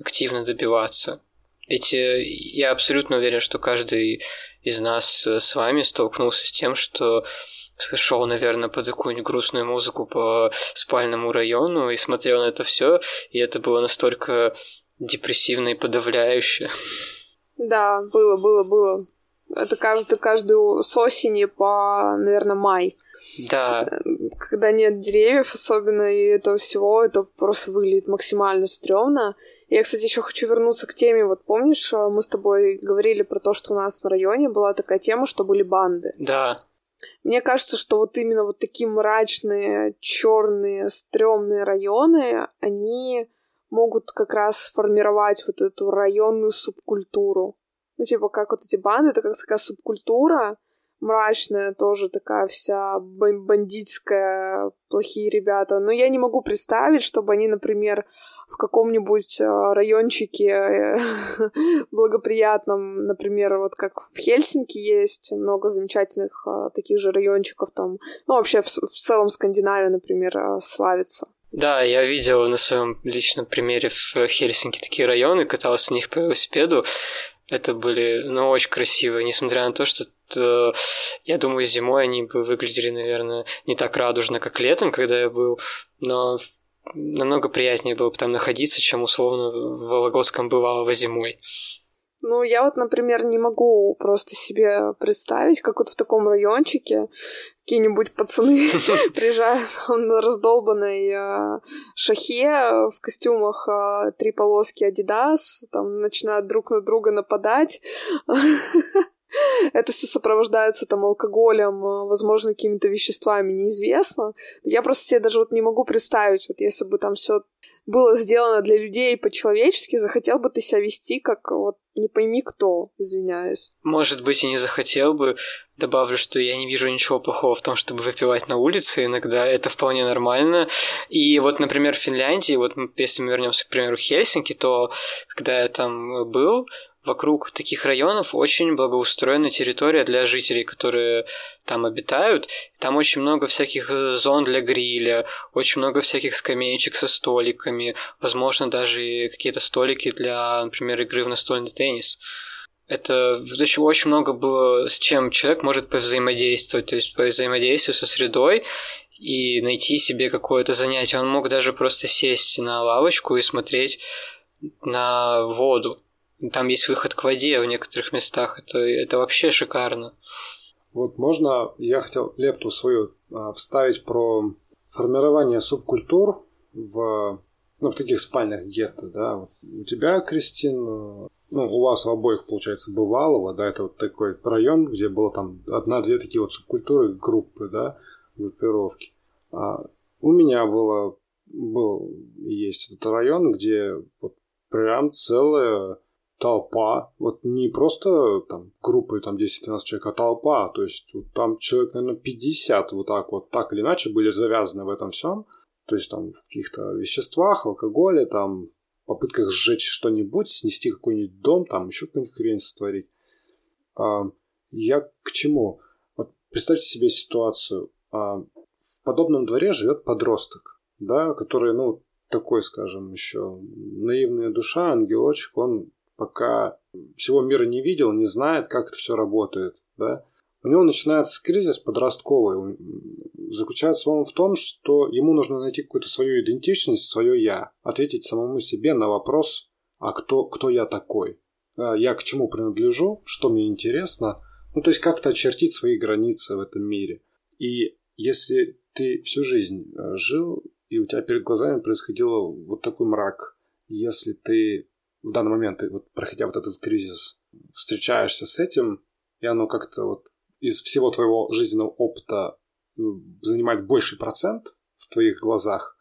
активно добиваться. Ведь э, я абсолютно уверен, что каждый из нас э, с вами столкнулся с тем, что шел, наверное, под какую-нибудь грустную музыку по спальному району и смотрел на это все, и это было настолько депрессивно и подавляюще. Да, было, было, было. Это каждый, каждую с осени по, наверное, май. Да. Когда нет деревьев особенно и этого всего, это просто выглядит максимально стрёмно. Я, кстати, еще хочу вернуться к теме. Вот помнишь, мы с тобой говорили про то, что у нас на районе была такая тема, что были банды. Да. Мне кажется, что вот именно вот такие мрачные, черные, стрёмные районы, они могут как раз формировать вот эту районную субкультуру. Ну, типа, как вот эти банды, это как такая субкультура, мрачная тоже такая вся бандитская, плохие ребята. Но я не могу представить, чтобы они, например, в каком-нибудь э, райончике э, благоприятном, например, вот как в Хельсинки есть много замечательных э, таких же райончиков там, ну, вообще в, в целом Скандинавия, например, славится. Да, я видел на своем личном примере в Хельсинки такие районы, катался на них по велосипеду. Это были, ну, очень красивые, несмотря на то, что то, я думаю, зимой они бы выглядели, наверное, не так радужно, как летом, когда я был, но намного приятнее было бы там находиться, чем условно в Вологодском бывало зимой. Ну, я вот, например, не могу просто себе представить, как вот в таком райончике какие-нибудь пацаны приезжают на раздолбанной э, шахе в костюмах э, три полоски Адидас, там начинают друг на друга нападать. Это все сопровождается там алкоголем, э, возможно, какими-то веществами, неизвестно. Я просто себе даже вот не могу представить, вот если бы там все было сделано для людей по-человечески, захотел бы ты себя вести как вот не пойми кто, извиняюсь. Может быть, и не захотел бы. Добавлю, что я не вижу ничего плохого в том, чтобы выпивать на улице. Иногда это вполне нормально. И вот, например, в Финляндии, вот если мы вернемся, к примеру, Хельсинки, то когда я там был, вокруг таких районов очень благоустроена территория для жителей, которые там обитают. Там очень много всяких э, зон для гриля, очень много всяких скамеечек со столиками, возможно, даже какие-то столики для, например, игры в настольный теннис. Это очень много было, с чем человек может повзаимодействовать, то есть повзаимодействовать со средой и найти себе какое-то занятие. Он мог даже просто сесть на лавочку и смотреть на воду. Там есть выход к воде в некоторых местах. Это, это вообще шикарно. Вот можно, я хотел лепту свою а, вставить про формирование субкультур в, ну, в таких спальных гетто, да. Вот у тебя, Кристин, ну, у вас в обоих, получается, бывалово, да, это вот такой район, где было там одна-две такие вот субкультуры, группы, да, группировки. А у меня было, был есть этот район, где вот прям целая толпа, вот не просто там группы там 10-12 человек, а толпа, то есть вот, там человек, наверное, 50 вот так вот, так или иначе были завязаны в этом всем, то есть там в каких-то веществах, алкоголе, там попытках сжечь что-нибудь, снести какой-нибудь дом, там еще какую-нибудь хрень сотворить. А, я к чему? Вот представьте себе ситуацию. А, в подобном дворе живет подросток, да, который, ну, такой, скажем, еще наивная душа, ангелочек, он пока всего мира не видел, не знает, как это все работает, да. У него начинается кризис подростковый. Заключается он в том, что ему нужно найти какую-то свою идентичность, свое «я», ответить самому себе на вопрос «А кто, кто я такой?» а «Я к чему принадлежу? Что мне интересно?» Ну, то есть как-то очертить свои границы в этом мире. И если ты всю жизнь э, жил, и у тебя перед глазами происходил вот такой мрак, если ты в данный момент, вот, проходя вот этот кризис, встречаешься с этим, и оно как-то вот из всего твоего жизненного опыта э, занимать больший процент в твоих глазах,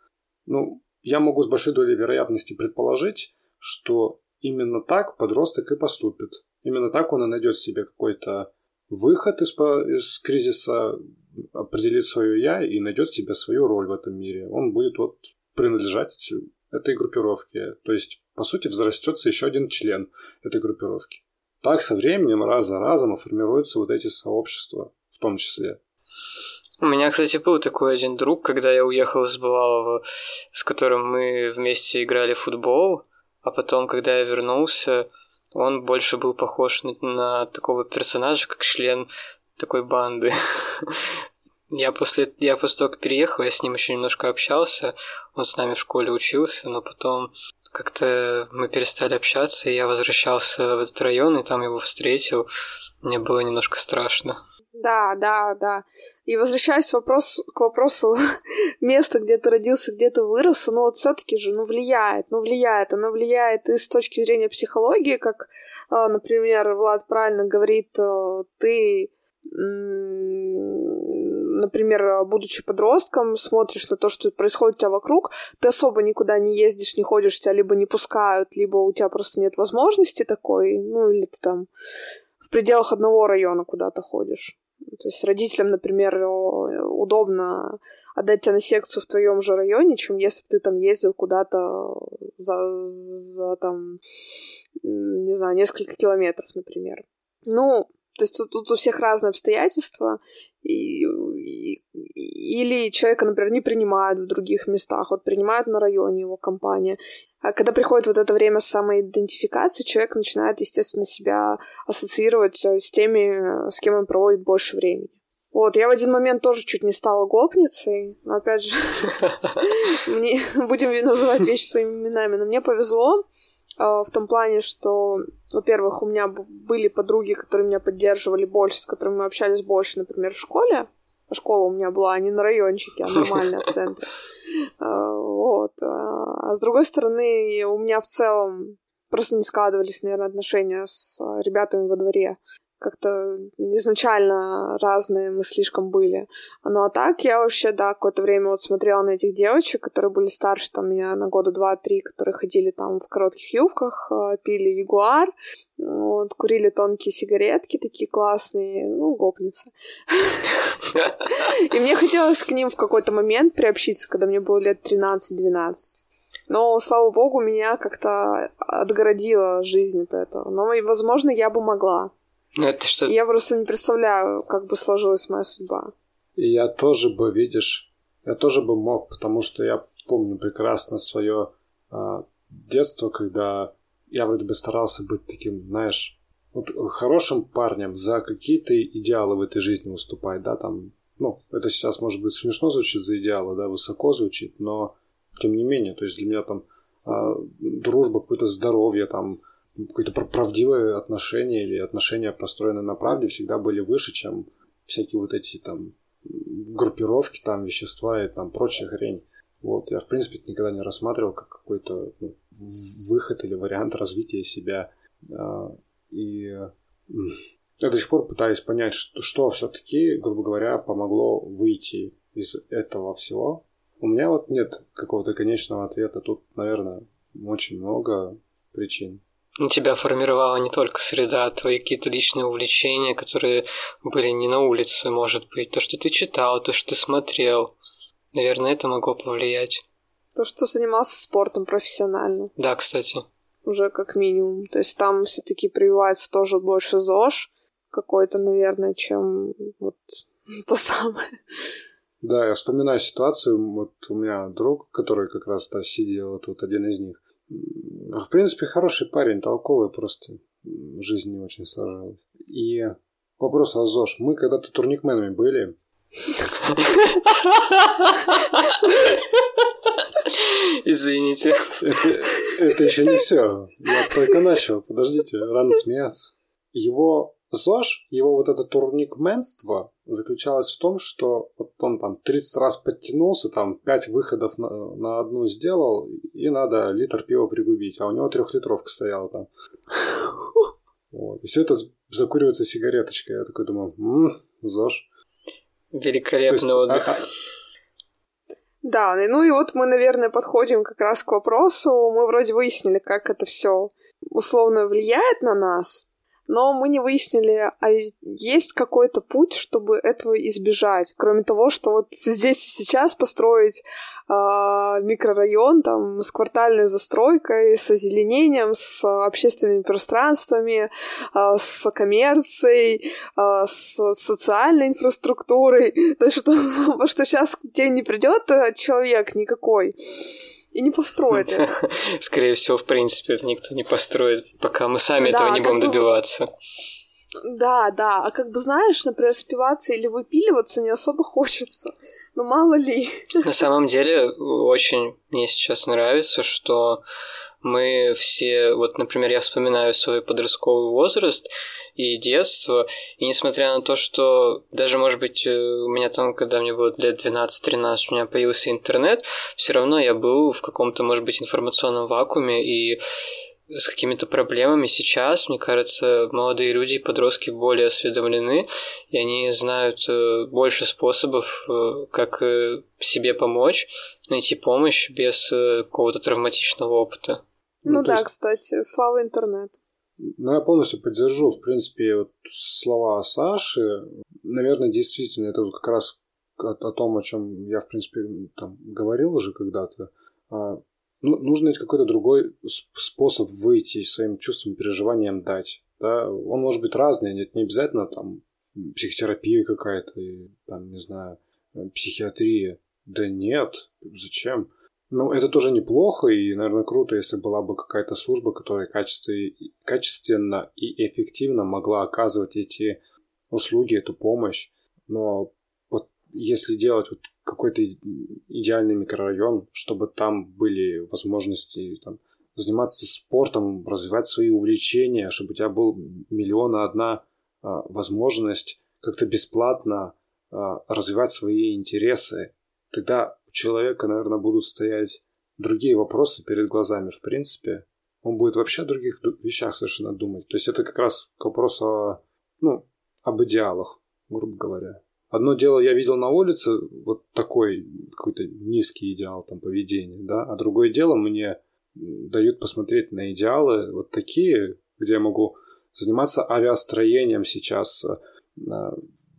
ну, я могу с большой долей вероятности предположить, что именно так подросток и поступит. Именно так он и найдет себе какой-то выход из, из кризиса, определит свое я и найдет себе свою роль в этом мире. Он будет вот принадлежать этой группировке. То есть, по сути, взрастется еще один член этой группировки. Так со временем раз за разом формируются вот эти сообщества в том числе. У меня, кстати, был такой один друг, когда я уехал из Бывалова, с которым мы вместе играли в футбол, а потом, когда я вернулся, он больше был похож на, на такого персонажа, как член такой банды. Я после, я после того, как переехал, я с ним еще немножко общался. Он с нами в школе учился, но потом как-то мы перестали общаться, и я возвращался в этот район, и там его встретил. Мне было немножко страшно. Да, да, да. И возвращаясь вопрос, к вопросу места, где ты родился, где ты вырос, ну вот все таки же, ну, влияет, ну, влияет. Оно влияет и с точки зрения психологии, как, а, например, Влад правильно говорит, э, ты например, будучи подростком, смотришь на то, что происходит у тебя вокруг, ты особо никуда не ездишь, не ходишь, тебя либо не пускают, либо у тебя просто нет возможности такой, ну или ты там в пределах одного района куда-то ходишь. То есть родителям, например, удобно отдать тебя на секцию в твоем же районе, чем если бы ты там ездил куда-то за, за там, не знаю, несколько километров, например. Ну, то есть тут, тут у всех разные обстоятельства, и, и, или человека, например, не принимают в других местах, вот принимают на районе его компания. А когда приходит вот это время самоидентификации, человек начинает, естественно, себя ассоциировать э, с теми, с кем он проводит больше времени. Вот, я в один момент тоже чуть не стала гопницей, но опять же, будем называть вещи своими именами, но мне повезло, в том плане, что, во-первых, у меня были подруги, которые меня поддерживали больше, с которыми мы общались больше, например, в школе. А школа у меня была не на райончике, а нормальная в центре. А, вот. А с другой стороны, у меня в целом просто не складывались, наверное, отношения с ребятами во дворе как-то изначально разные мы слишком были. Ну а так я вообще, да, какое-то время вот смотрела на этих девочек, которые были старше там меня на года два-три, которые ходили там в коротких юбках, э, пили ягуар, вот, курили тонкие сигаретки такие классные, ну, гопницы. И мне хотелось к ним в какой-то момент приобщиться, когда мне было лет 13-12. Но, слава богу, меня как-то отгородила жизнь от этого. Но, возможно, я бы могла. Это что? Я просто не представляю, как бы сложилась моя судьба. И я тоже бы, видишь, я тоже бы мог, потому что я помню прекрасно свое а, детство, когда я вроде бы старался быть таким, знаешь, вот хорошим парнем за какие-то идеалы в этой жизни выступать, да, там, ну, это сейчас, может быть, смешно звучит за идеалы, да, высоко звучит, но тем не менее, то есть для меня там а, дружба, какое-то здоровье, там, какое-то правдивое отношение или отношения, построенные на правде, всегда были выше, чем всякие вот эти там группировки, там вещества и там прочая хрень. Вот, я, в принципе, никогда не рассматривал как какой-то ну, выход или вариант развития себя. А, и я до сих пор пытаюсь понять, что, что все-таки, грубо говоря, помогло выйти из этого всего? У меня вот нет какого-то конечного ответа. Тут, наверное, очень много причин. Ну, тебя формировала не только среда, а твои какие-то личные увлечения, которые были не на улице, может быть. То, что ты читал, то, что ты смотрел. Наверное, это могло повлиять. То, что занимался спортом профессионально. Да, кстати. Уже как минимум. То есть там все таки прививается тоже больше ЗОЖ какой-то, наверное, чем вот то самое. Да, я вспоминаю ситуацию, вот у меня друг, который как раз то сидел, вот, вот один из них. В принципе, хороший парень, толковый, просто жизнь не очень сложилась. И вопрос о ЗОЖ. Мы когда-то турникменами были. Извините. Это, это еще не все. Я только начал. Подождите, рано смеяться. Его ЗОЖ, его вот это турникменство заключалось в том, что вот он там 30 раз подтянулся, там 5 выходов на, на одну сделал, и надо литр пива пригубить, а у него трехлитровка стояла там. Вот. И все это закуривается сигареточкой. Я такой думаю, м-м, ЗОЖ. Великолепный есть, отдых. А, а... Да, ну и вот мы, наверное, подходим как раз к вопросу. Мы вроде выяснили, как это все условно влияет на нас, но мы не выяснили, а есть какой-то путь, чтобы этого избежать, кроме того, что вот здесь и сейчас построить э, микрорайон там с квартальной застройкой, с озеленением, с общественными пространствами, э, с коммерцией, э, с социальной инфраструктурой, то что, что сейчас тебе не придет э, человек никакой, и не построит это. Скорее всего, в принципе, это никто не построит, пока мы сами этого не будем добиваться. Да, да. А как бы знаешь, например, спиваться или выпиливаться не особо хочется. Но мало ли. На самом деле, очень мне сейчас нравится, что мы все, вот, например, я вспоминаю свой подростковый возраст и детство, и несмотря на то, что даже, может быть, э, у меня там, когда мне было лет 12-13, у меня появился интернет, все равно я был в каком-то, может быть, информационном вакууме, и с какими-то проблемами сейчас, мне кажется, молодые люди и подростки более осведомлены, и они знают э, больше способов, э, как себе помочь, найти помощь без какого-то травматичного опыта. Ну, ну да, есть... кстати, слава интернет. Ну, я полностью поддержу, в принципе, вот слова Саши. Наверное, действительно, это вот как раз о, о том, о чем я, в принципе, там говорил уже когда-то. А, ну, нужно какой-то другой способ выйти своим чувствам, переживаниям дать. Да? Он может быть разный, нет, не обязательно там психотерапия какая-то, там, не знаю, психиатрия. Да нет, зачем? Ну, это тоже неплохо, и, наверное, круто, если была бы какая-то служба, которая качественно и эффективно могла оказывать эти услуги, эту помощь. Но вот если делать вот какой-то идеальный микрорайон, чтобы там были возможности там, заниматься спортом, развивать свои увлечения, чтобы у тебя был миллион и одна а, возможность как-то бесплатно а, развивать свои интересы, тогда человека, наверное, будут стоять другие вопросы перед глазами, в принципе. Он будет вообще о других вещах совершенно думать. То есть это как раз к вопросу о, ну, об идеалах, грубо говоря. Одно дело я видел на улице вот такой какой-то низкий идеал там поведения, да, а другое дело мне дают посмотреть на идеалы вот такие, где я могу заниматься авиастроением сейчас, э,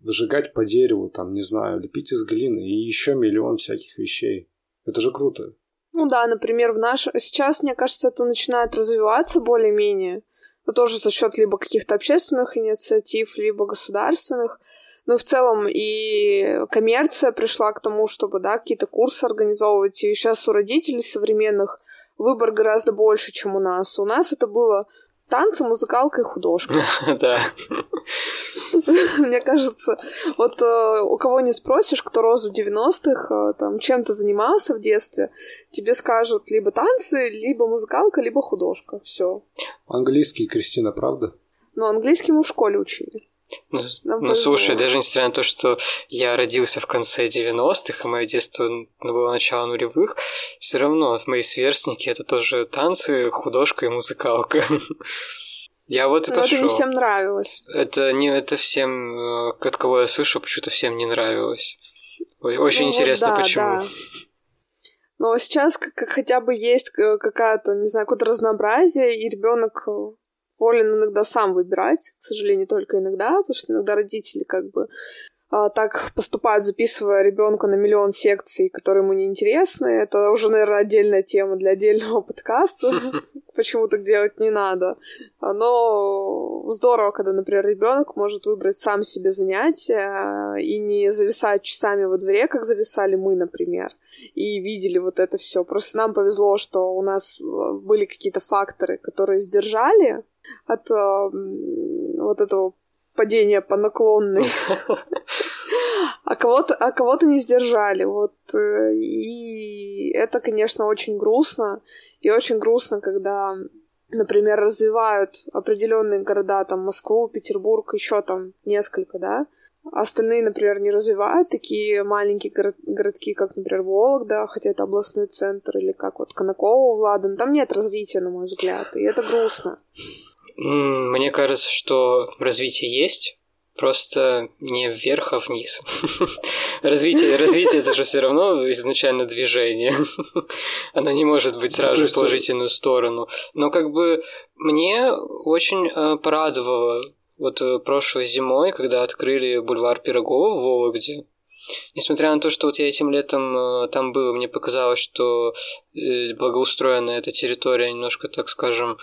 выжигать по дереву, там, не знаю, лепить из глины и еще миллион всяких вещей. Это же круто. Ну да, например, в наш... сейчас, мне кажется, это начинает развиваться более-менее, но тоже за счет либо каких-то общественных инициатив, либо государственных. Ну в целом и коммерция пришла к тому, чтобы, да, какие-то курсы организовывать. И сейчас у родителей современных выбор гораздо больше, чем у нас. У нас это было танцы, музыкалка и художка. Да. Мне кажется, вот э, у кого не спросишь, кто рос в 90-х, э, там, чем то занимался в детстве, тебе скажут либо танцы, либо музыкалка, либо художка. Все. Английский, Кристина, правда? Ну, английский мы в школе учили. Ну, ну слушай, даже несмотря на то, что я родился в конце 90-х, а мое детство было начало нулевых, все равно мои сверстники это тоже танцы, художка и музыкалка. Я вот и Но пошел. это не всем нравилось. Это не это всем, э, от кого я слышал, почему-то всем не нравилось. Очень ну, интересно, вот, да, почему. Да. Но сейчас как, как хотя бы есть какая-то, не знаю, какое-то разнообразие, и ребенок волен иногда сам выбирать, к сожалению, только иногда, потому что иногда родители как бы а, так поступают, записывая ребенка на миллион секций, которые ему не интересны. Это уже, наверное, отдельная тема для отдельного подкаста. Почему так делать не надо. Но здорово, когда, например, ребенок может выбрать сам себе занятия и не зависать часами во дворе, как зависали мы, например, и видели вот это все. Просто нам повезло, что у нас были какие-то факторы, которые сдержали от э, вот этого падения по наклонной. А кого-то, а кого-то не сдержали. Вот. Э, и это, конечно, очень грустно. И очень грустно, когда, например, развивают определенные города, там Москву, Петербург, еще там несколько, да, Остальные, например, не развивают такие маленькие город, городки, как, например, Вологда, хотя это областной центр, или как вот Конаково, Владан. Там нет развития, на мой взгляд, и это грустно. Мне кажется, что развитие есть, просто не вверх, а вниз. развитие, развитие это же все равно изначально движение. Оно не может быть сразу в положительную сторону. Но как бы мне очень э, порадовало вот э, прошлой зимой, когда открыли бульвар Пирогова в Вологде. Несмотря на то, что вот я этим летом э, там был, мне показалось, что благоустроенная эта территория немножко, так скажем,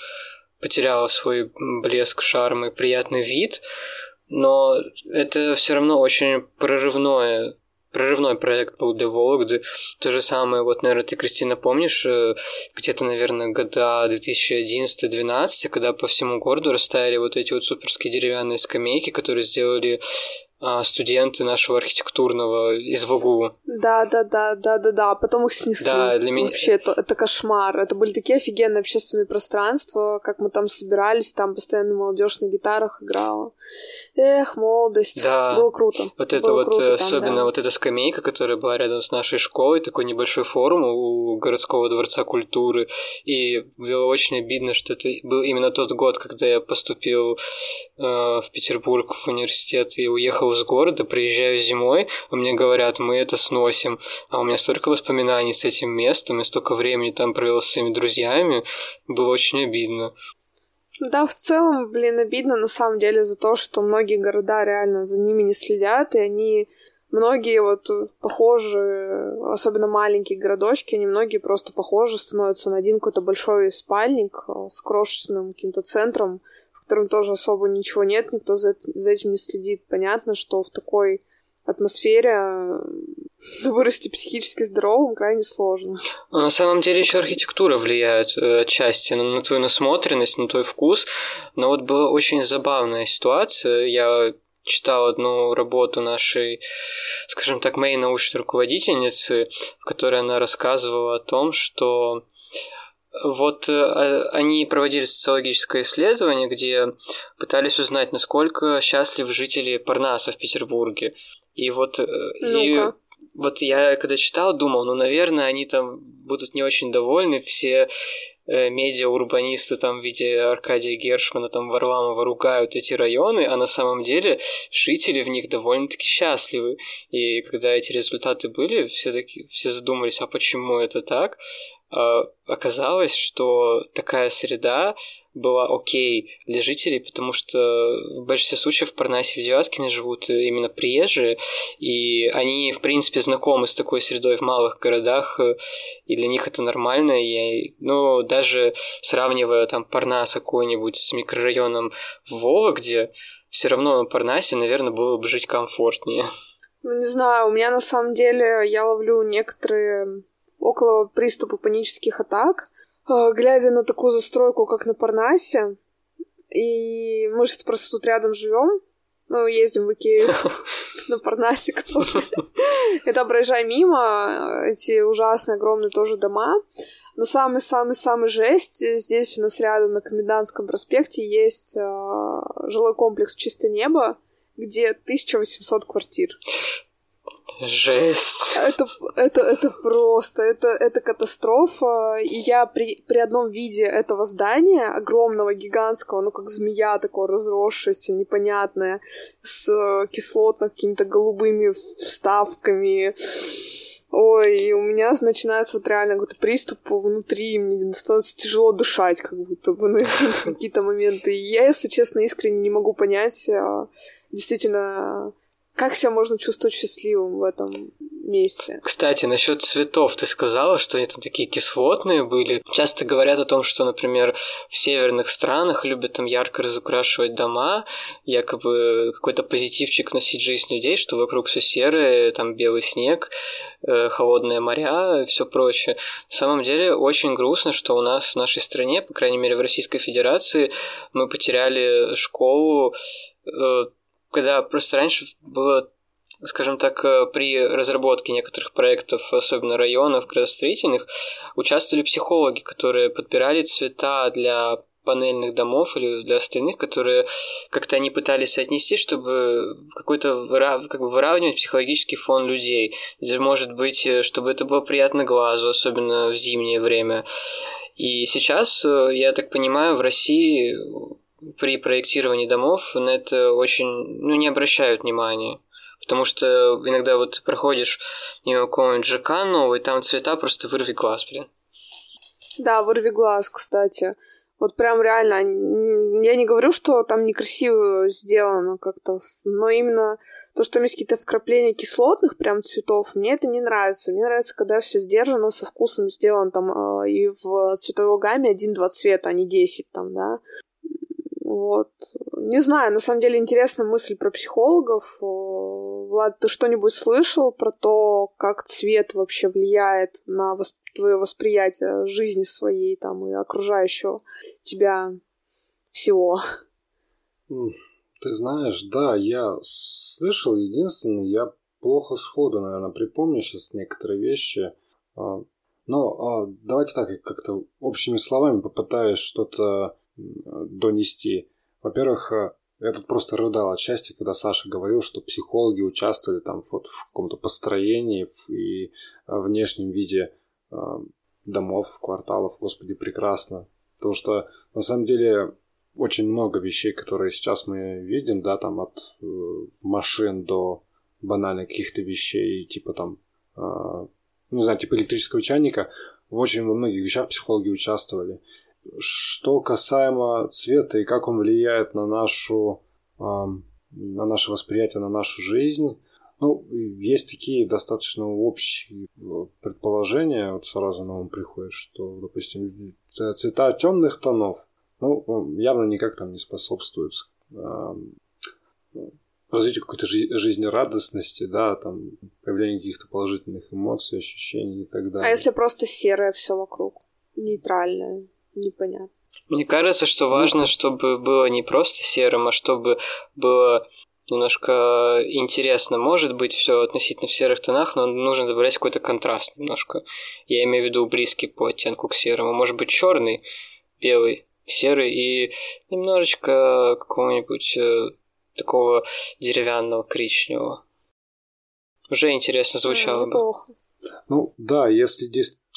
потеряла свой блеск, шарм и приятный вид, но это все равно очень прорывное прорывной проект был для Вологды. То же самое, вот, наверное, ты, Кристина, помнишь, э, где-то, наверное, года 2011-2012, когда по всему городу расставили вот эти вот суперские деревянные скамейки, которые сделали студенты нашего архитектурного из ВГУ. Да, да, да, да, да, да. Потом их снесли. Да, для меня... Вообще, это, это кошмар. Это были такие офигенные общественные пространства, как мы там собирались, там постоянно молодежь на гитарах играла. Эх, молодость. Да. Было круто. Вот это Было вот, круто особенно там, да. вот эта скамейка, которая была рядом с нашей школой, такой небольшой форум у городского дворца культуры. И было очень обидно, что это был именно тот год, когда я поступил э, в Петербург в университет и уехал из города, приезжаю зимой, а мне говорят, мы это сносим. А у меня столько воспоминаний с этим местом, и столько времени там провел с своими друзьями, было очень обидно. Да, в целом, блин, обидно на самом деле за то, что многие города реально за ними не следят, и они многие вот похожи, особенно маленькие городочки, они многие просто похожи становятся на один какой-то большой спальник с крошечным каким-то центром, котором тоже особо ничего нет, никто за, за этим не следит. Понятно, что в такой атмосфере э, вырасти психически здоровым крайне сложно. А на самом деле еще архитектура влияет э, отчасти на, на твою насмотренность, на твой вкус. Но вот была очень забавная ситуация. Я читал одну работу нашей, скажем так, моей научной руководительницы, в которой она рассказывала о том, что вот э, они проводили социологическое исследование, где пытались узнать, насколько счастливы жители Парнаса в Петербурге. И вот, э, и вот я когда читал, думал, ну, наверное, они там будут не очень довольны, все э, медиа-урбанисты там в виде Аркадия Гершмана, там Варламова ругают эти районы, а на самом деле жители в них довольно-таки счастливы. И когда эти результаты были, все, таки, все задумались, а почему это так? А, оказалось, что такая среда была окей для жителей, потому что в большинстве случаев в Парнасе в Девяткине живут именно приезжие, и они, в принципе, знакомы с такой средой в малых городах, и для них это нормально. И, ну, даже сравнивая там Парнас какой-нибудь с микрорайоном в Вологде, все равно на Парнасе, наверное, было бы жить комфортнее. Ну, не знаю, у меня на самом деле я ловлю некоторые около приступа панических атак, э, глядя на такую застройку, как на Парнасе. И мы же просто тут рядом живем, ну, ездим в Икею на Парнасе, кто Это проезжай мимо, эти ужасные огромные тоже дома. Но самый-самый-самый жесть, здесь у нас рядом на Комендантском проспекте есть э, жилой комплекс «Чистое небо», где 1800 квартир. Жесть. Это, это, это просто, это, это катастрофа. И я при, при одном виде этого здания, огромного, гигантского, ну как змея такое разросшееся, непонятное, с кислотно какими-то голубыми вставками, Ой, и у меня начинается вот реально какой-то приступ внутри, мне становится тяжело дышать, как будто бы на какие-то моменты. И я, если честно, искренне не могу понять, а, действительно, как себя можно чувствовать счастливым в этом месте. Кстати, насчет цветов ты сказала, что они там такие кислотные были. Часто говорят о том, что, например, в северных странах любят там ярко разукрашивать дома, якобы какой-то позитивчик носить жизнь людей, что вокруг все серое, там белый снег, э, холодные моря и все прочее. На самом деле очень грустно, что у нас в нашей стране, по крайней мере в Российской Федерации, мы потеряли школу, э, когда просто раньше было скажем так, э, при разработке некоторых проектов, особенно районов градостроительных, участвовали психологи, которые подбирали цвета для панельных домов или для остальных, которые как-то они пытались отнести, чтобы какой-то как бы выравнивать психологический фон людей. Может быть, э, чтобы это было приятно глазу, особенно в зимнее время. И сейчас, э, я так понимаю, в России при проектировании домов на это очень ну, не обращают внимания. Потому что иногда вот проходишь мимо какого-нибудь ЖК новый, там цвета просто вырви глаз, блин. Да, вырви глаз, кстати. Вот прям реально, я не говорю, что там некрасиво сделано как-то, но именно то, что там есть какие-то вкрапления кислотных прям цветов, мне это не нравится. Мне нравится, когда все сдержано, со вкусом сделано там э, и в цветовой гамме один-два цвета, а не десять там, да. Вот. Не знаю, на самом деле интересная мысль про психологов. Влад, ты что-нибудь слышал про то, как цвет вообще влияет на восп... твое восприятие жизни своей там и окружающего тебя всего? Ты знаешь, да, я слышал. Единственное, я плохо сходу, наверное, припомню сейчас некоторые вещи. А, но а, давайте так, как-то общими словами попытаюсь что-то донести. Во-первых, э, я тут просто рыдал от счастья, когда Саша говорил, что психологи участвовали там вот в каком-то построении и внешнем виде э, домов, кварталов. Господи, прекрасно. Потому что на самом деле очень много вещей, которые сейчас мы видим, да, там от э, машин до банально каких-то вещей, типа там, э, не знаю, типа электрического чайника, в очень во многих вещах психологи участвовали. Что касаемо цвета и как он влияет на нашу на наше восприятие, на нашу жизнь, ну, есть такие достаточно общие э, предположения, вот сразу на ум приходит, что, допустим, цвета темных тонов, ну, явно никак там не способствуют развитию какой-то жизнерадостности, да, там, появлению каких-то положительных эмоций, ощущений и так далее. А если просто серое все вокруг, нейтральное? Непонятно. Мне кажется, что важно, чтобы было не просто серым, а чтобы было немножко интересно. Может быть, все относительно в серых тонах, но нужно добавлять какой-то контраст немножко. Я имею в виду близкий по оттенку к серому. Может быть, черный, белый, серый и немножечко какого-нибудь э, такого деревянного коричневого. Уже интересно звучало бы. Ну да, если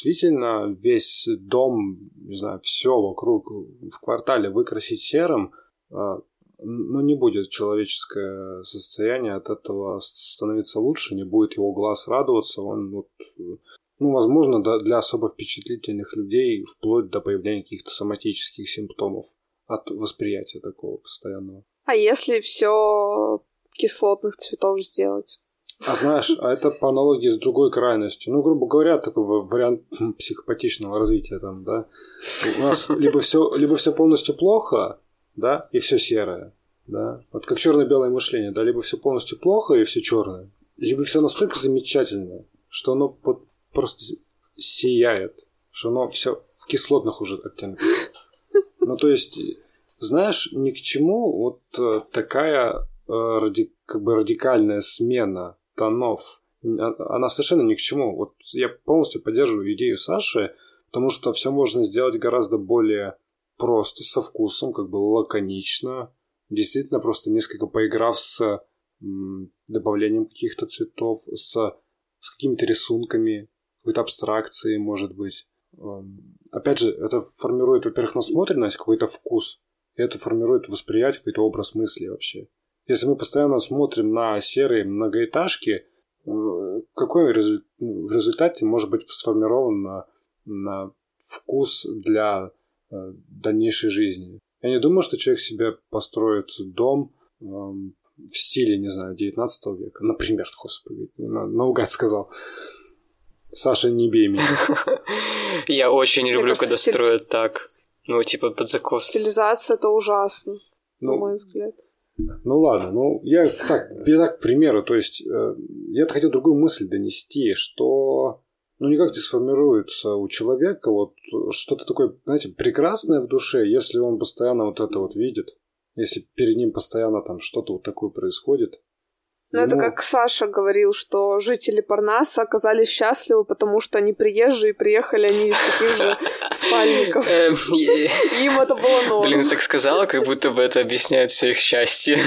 действительно весь дом, не знаю, все вокруг в квартале выкрасить серым, а, ну, не будет человеческое состояние от этого становиться лучше, не будет его глаз радоваться, он вот, ну, возможно, для особо впечатлительных людей вплоть до появления каких-то соматических симптомов от восприятия такого постоянного. А если все кислотных цветов сделать? А знаешь, а это по аналогии с другой крайностью. Ну, грубо говоря, такой вариант психопатичного развития там, да. У нас либо все, либо все полностью плохо, да, и все серое, да. Вот как черно-белое мышление, да, либо все полностью плохо и все черное, либо все настолько замечательно, что оно вот просто сияет, что оно все в кислотных уже оттенках. Ну, то есть, знаешь, ни к чему вот э, такая э, как бы радикальная смена тонов, а, она совершенно ни к чему. Вот я полностью поддерживаю идею Саши, потому что все можно сделать гораздо более просто, со вкусом, как бы лаконично. Действительно, просто несколько поиграв с добавлением каких-то цветов, с, с какими-то рисунками, какой-то абстракцией, может быть. Эм, опять же, это формирует, во-первых, насмотренность, какой-то вкус, и это формирует восприятие, какой-то образ мысли вообще. Если мы постоянно смотрим на серые многоэтажки, э, какой в результате может быть сформирован на, на вкус для э, дальнейшей жизни? Я не думаю, что человек себе построит дом э, в стиле, не знаю, 19 века, например, господи, на, наугад сказал. Саша, не бей меня. Я очень люблю, когда строят так. Ну, типа под закос. Стилизация это ужасно, на мой взгляд. Ну ладно, ну я так, я так к примеру, то есть э, я хотел другую мысль донести, что ну никак не сформируется у человека вот что-то такое, знаете, прекрасное в душе, если он постоянно вот это вот видит, если перед ним постоянно там что-то вот такое происходит. Ну, это как Саша говорил, что жители Парнаса оказались счастливы, потому что они приезжие, приехали они из таких же спальников. Эм, Им это было норм. Блин, так сказала, как будто бы это объясняет все их счастье.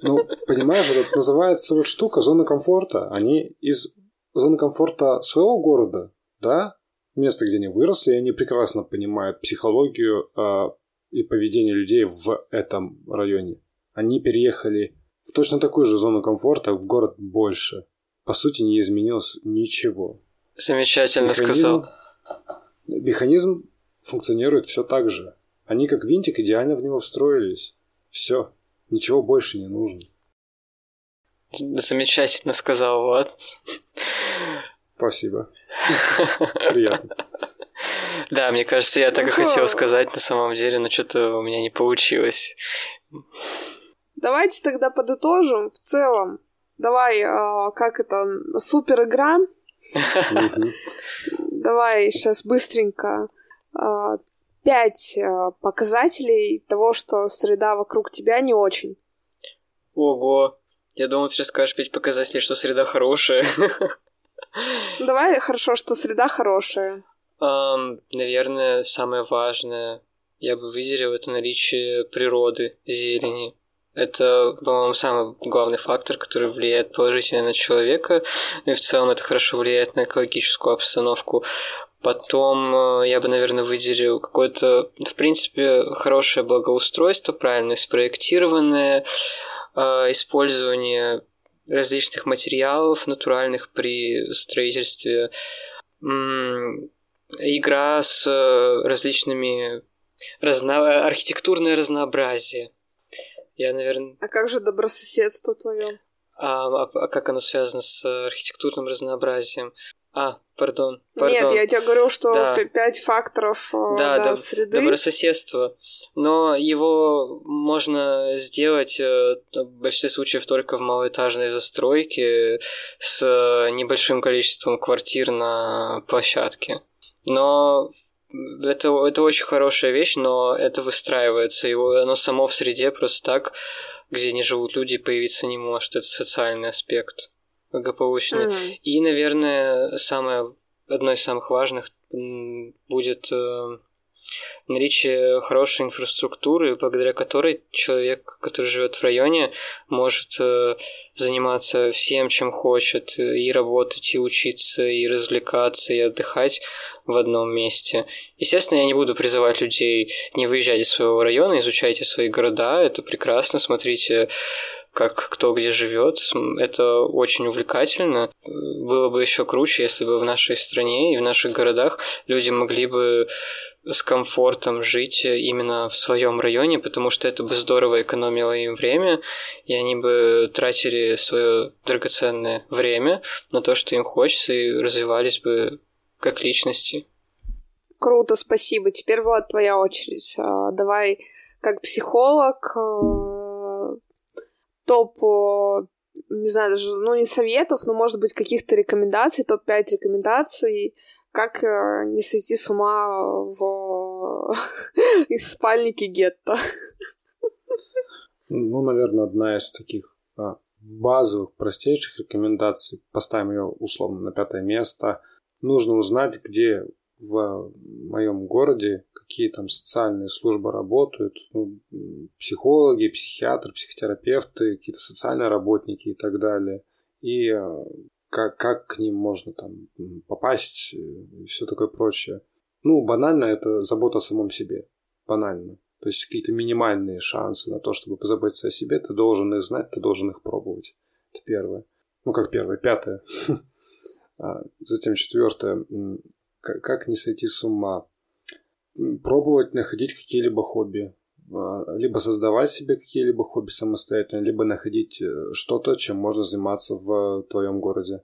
Ну, понимаешь, это называется вот штука зона комфорта. Они из зоны комфорта своего города, да, место, где они выросли, и они прекрасно понимают психологию э, и поведение людей в этом районе. Они переехали в точно такую же зону комфорта в город больше. По сути, не изменилось ничего. Замечательно механизм, сказал. Механизм функционирует все так же. Они как винтик идеально в него встроились. Все. Ничего больше не нужно. Замечательно сказал, вот. Спасибо. Приятно. Да, мне кажется, я так и хотел сказать на самом деле, но что-то у меня не получилось. Давайте тогда подытожим в целом. Давай, э, как это, супер игра. Давай сейчас быстренько. Э, пять э, показателей того, что среда вокруг тебя не очень. Ого. Я думал, ты сейчас скажешь пять показателей, что среда хорошая. Давай, хорошо, что среда хорошая. Um, наверное, самое важное, я бы выделил, это наличие природы, зелени. Это, по-моему, самый главный фактор, который влияет положительно на человека, и в целом это хорошо влияет на экологическую обстановку. Потом э, я бы, наверное, выделил какое-то, в принципе, хорошее благоустройство, правильно спроектированное, э, использование различных материалов натуральных при строительстве, игра с различными разно... архитектурное разнообразие. Я, наверное... А как же добрососедство твое? А, а, а как оно связано с архитектурным разнообразием? А, пардон, пардон. Нет, я тебе говорю, что да. пять факторов э, да, да, среды. Добрососедство. Но его можно сделать э, в большинстве случаев только в малоэтажной застройке с небольшим количеством квартир на площадке. Но это, это очень хорошая вещь, но это выстраивается, его, оно само в среде просто так, где не живут люди, появиться не может. Это социальный аспект благополучный. Mm-hmm. И, наверное, самое, одно из самых важных будет э, наличие хорошей инфраструктуры, благодаря которой человек, который живет в районе, может э, заниматься всем, чем хочет, и работать, и учиться, и развлекаться, и отдыхать в одном месте. Естественно, я не буду призывать людей не выезжать из своего района, изучайте свои города, это прекрасно, смотрите как кто где живет. Это очень увлекательно. Было бы еще круче, если бы в нашей стране и в наших городах люди могли бы с комфортом жить именно в своем районе, потому что это бы здорово экономило им время, и они бы тратили свое драгоценное время на то, что им хочется, и развивались бы как личности. Круто, спасибо. Теперь, Влад, твоя очередь. А, давай, как психолог, а, топ не знаю, даже, ну, не советов, но, может быть, каких-то рекомендаций, топ-5 рекомендаций как э, не сойти с ума в из спальники гетто? Ну, наверное, одна из таких а, базовых, простейших рекомендаций. Поставим ее условно на пятое место. Нужно узнать, где в моем городе, какие там социальные службы работают, ну, психологи, психиатры, психотерапевты, какие-то социальные работники и так далее. И э, как, как к ним можно там попасть и все такое прочее. Ну, банально это забота о самом себе. Банально. То есть какие-то минимальные шансы на то, чтобы позаботиться о себе, ты должен их знать, ты должен их пробовать. Это первое. Ну, как первое. Пятое. А, затем четвертое. Как не сойти с ума? Пробовать находить какие-либо хобби. А, либо создавать себе какие-либо хобби самостоятельно, либо находить э, что-то, чем можно заниматься в твоем городе.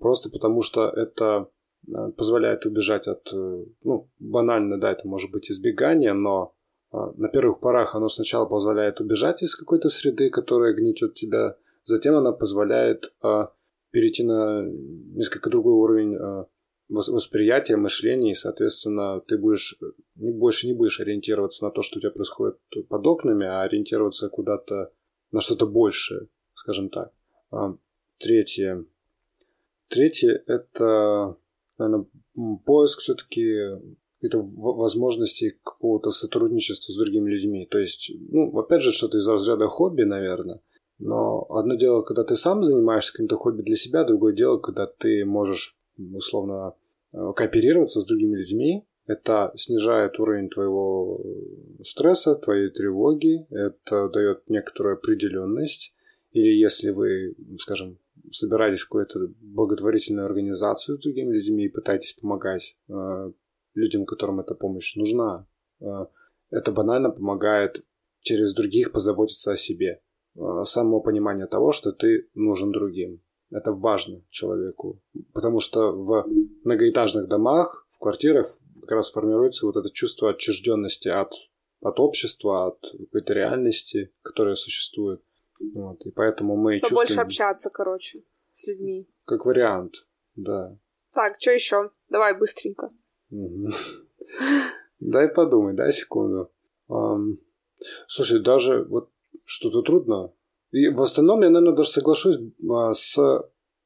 Просто потому что это э, позволяет убежать от, э, ну, банально, да, это может быть избегание, но а, на первых порах оно сначала позволяет убежать из какой-то среды, которая гнетет тебя, затем она позволяет а, перейти на несколько другой уровень а, восприятия, мышления, и, соответственно, ты будешь не, больше не будешь ориентироваться на то, что у тебя происходит под окнами, а ориентироваться куда-то на что-то большее, скажем так. Третье. Третье – это, наверное, поиск все-таки каких-то возможностей какого-то сотрудничества с другими людьми. То есть, ну, опять же, что-то из разряда хобби, наверное. Но одно дело, когда ты сам занимаешься каким-то хобби для себя, другое дело, когда ты можешь, условно, э, кооперироваться с другими людьми. Это снижает уровень твоего стресса, твоей тревоги, это дает некоторую определенность. Или если вы, скажем, собираетесь в какую-то благотворительную организацию с другими людьми и пытаетесь помогать э, людям, которым эта помощь нужна. А, это банально помогает через других позаботиться о себе. А, само понимание того, что ты нужен другим. Это важно человеку. Потому что в многоэтажных домах, в квартирах как раз формируется вот это чувство отчужденности от, от общества, от какой-то реальности, которая существует. Вот. И поэтому мы Побольше чувствуем... общаться, короче, с людьми. Как вариант, да. Так, что еще? Давай быстренько. Дай подумай, дай секунду. Слушай, даже вот что-то трудно. И в остальном я, наверное, даже соглашусь а, с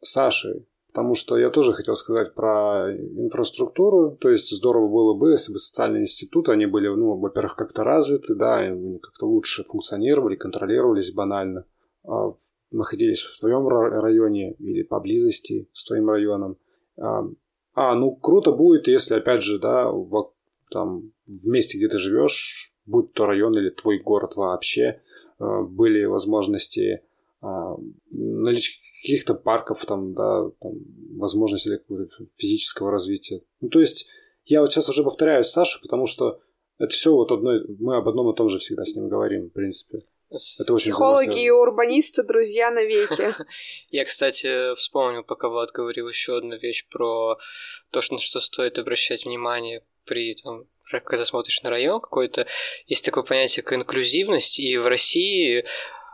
Сашей. Потому что я тоже хотел сказать про инфраструктуру. То есть здорово было бы, если бы социальные институты, они были, ну, во-первых, как-то развиты, да, и как-то лучше функционировали, контролировались банально. А, находились в твоем районе или поблизости с твоим районом. А, ну круто будет, если, опять же, да, в, там, в месте, где ты живешь, будь то район или твой город вообще, э, были возможности а, наличия каких-то парков, там, да, там, возможности для какого-то физического развития. Ну, то есть, я вот сейчас уже повторяюсь Саша, потому что это все вот одно, мы об одном и том же всегда с ним говорим, в принципе. Это очень Психологи и урбанисты друзья навеки. Я, кстати, вспомнил, пока Влад говорил еще одну вещь про то, что, на что стоит обращать внимание при там, когда смотришь на район какой-то, есть такое понятие, как инклюзивность, и в России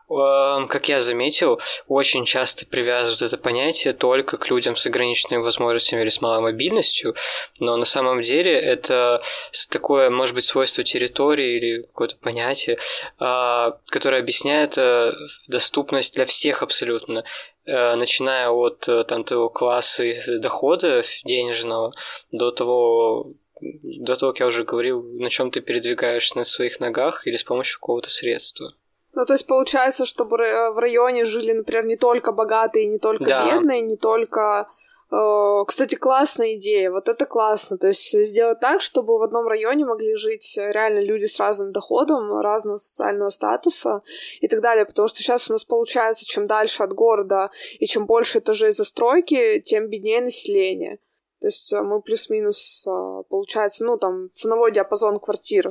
Эм, как я заметил, очень часто привязывают это понятие только к людям с ограниченными возможностями или с малой мобильностью, но на самом деле это такое, может быть, свойство территории или какое-то понятие, а, которое объясняет э, доступность для всех абсолютно э, начиная от э, там, того класса дохода денежного до того до того, как я уже говорил, на чем ты передвигаешься на своих ногах или с помощью какого-то средства. Ну, то есть получается, чтобы в районе жили, например, не только богатые, не только да. бедные, не только... Э, кстати, классная идея, вот это классно. То есть сделать так, чтобы в одном районе могли жить реально люди с разным доходом, разного социального статуса и так далее. Потому что сейчас у нас получается, чем дальше от города и чем больше этажей застройки, тем беднее население. То есть э, мы плюс-минус, э, получается, ну, там, ценовой диапазон квартир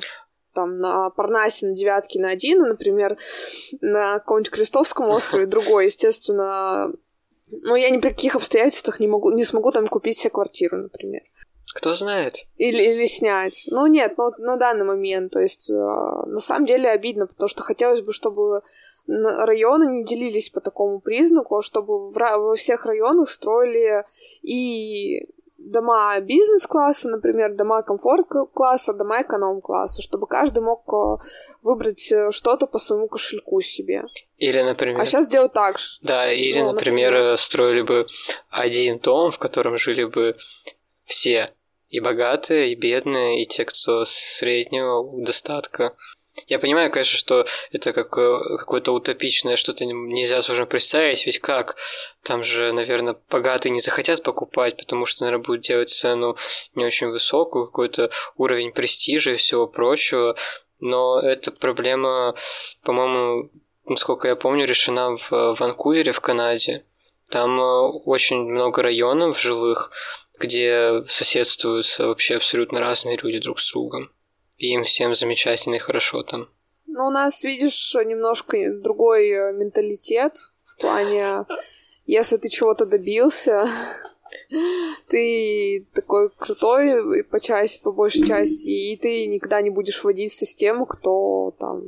там на Парнасе, на Девятке, на один, например, на каком-нибудь Крестовском острове другой, естественно. Ну, я ни при каких обстоятельствах не, могу, не смогу там купить себе квартиру, например. Кто знает. Или, или снять. Ну, нет, ну, на данный момент. То есть, э, на самом деле обидно, потому что хотелось бы, чтобы районы не делились по такому признаку, а чтобы в, во всех районах строили и дома бизнес-класса, например, дома комфорт-класса, дома эконом-класса, чтобы каждый мог э, выбрать э, что-то по своему кошельку себе. Или, например... А сейчас делают так же. Да, или, ну, например, например, строили бы один дом, в котором жили бы все и богатые, и бедные, и те, кто среднего достатка. Я понимаю, конечно, что это как, э, какое-то утопичное что-то нельзя сложно представить, ведь как? Там же, наверное, богатые не захотят покупать, потому что, наверное, будут делать цену не очень высокую, какой-то уровень престижа и всего прочего. Но эта проблема, по-моему, насколько я помню, решена в Ванкувере, в Канаде. Там э, очень много районов жилых, где соседствуются вообще абсолютно разные люди друг с другом. И им всем замечательно и хорошо там. Ну, у нас, видишь, немножко другой э, менталитет в плане, если ты чего-то добился, ты такой крутой по части, по большей части, и ты никогда не будешь водиться с тем, кто там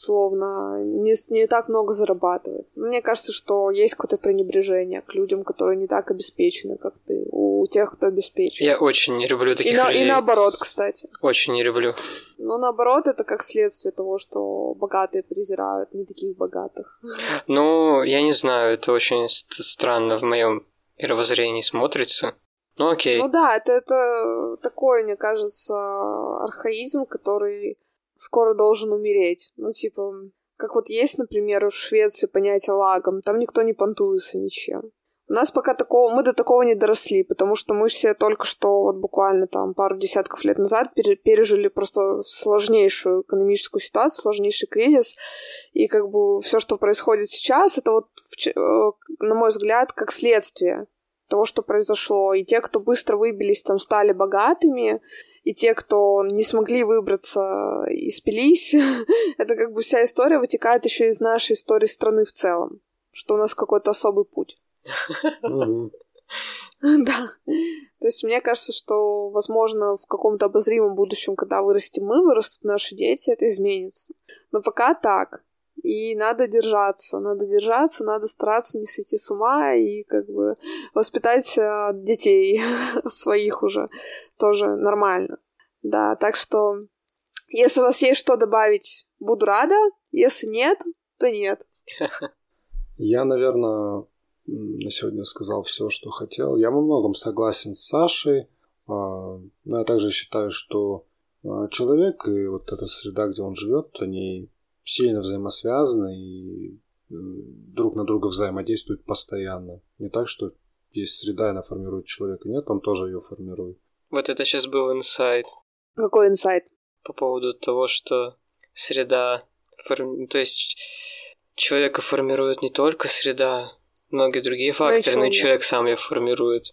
условно не, не так много зарабатывает. Мне кажется, что есть какое-то пренебрежение к людям, которые не так обеспечены, как ты, у тех, кто обеспечен. Я очень не люблю таких и на, людей. И наоборот, кстати. Очень не люблю. Но наоборот, это как следствие того, что богатые презирают не таких богатых. Ну, я не знаю, это очень странно в моем мировоззрении смотрится. Ну окей. Ну да, это, это такой, мне кажется, архаизм, который скоро должен умереть. Ну, типа, как вот есть, например, в Швеции понятие лагом, там никто не понтуется ничем. У нас пока такого, мы до такого не доросли, потому что мы все только что, вот буквально там пару десятков лет назад пережили просто сложнейшую экономическую ситуацию, сложнейший кризис, и как бы все, что происходит сейчас, это вот, э, на мой взгляд, как следствие того, что произошло. И те, кто быстро выбились, там стали богатыми, и те, кто не смогли выбраться и спились, это как бы вся история вытекает еще из нашей истории страны в целом, что у нас какой-то особый путь. Да. То есть мне кажется, что, возможно, в каком-то обозримом будущем, когда вырастем мы, вырастут наши дети, это изменится. Но пока так. И надо держаться, надо держаться, надо стараться не сойти с ума и как бы воспитать э, детей своих уже тоже нормально. Да, так что если у вас есть что добавить, буду рада. Если нет, то нет. Я, наверное, на сегодня сказал все, что хотел. Я во многом согласен с Сашей. А, но я также считаю, что а, человек и вот эта среда, где он живет, они сильно взаимосвязаны и друг на друга взаимодействуют постоянно. Не так, что есть среда, и она формирует человека. Нет, он тоже ее формирует. Вот это сейчас был инсайт. Какой инсайт? По поводу того, что среда... Форми... То есть человека формирует не только среда, многие другие факторы, но, но человек сам ее формирует.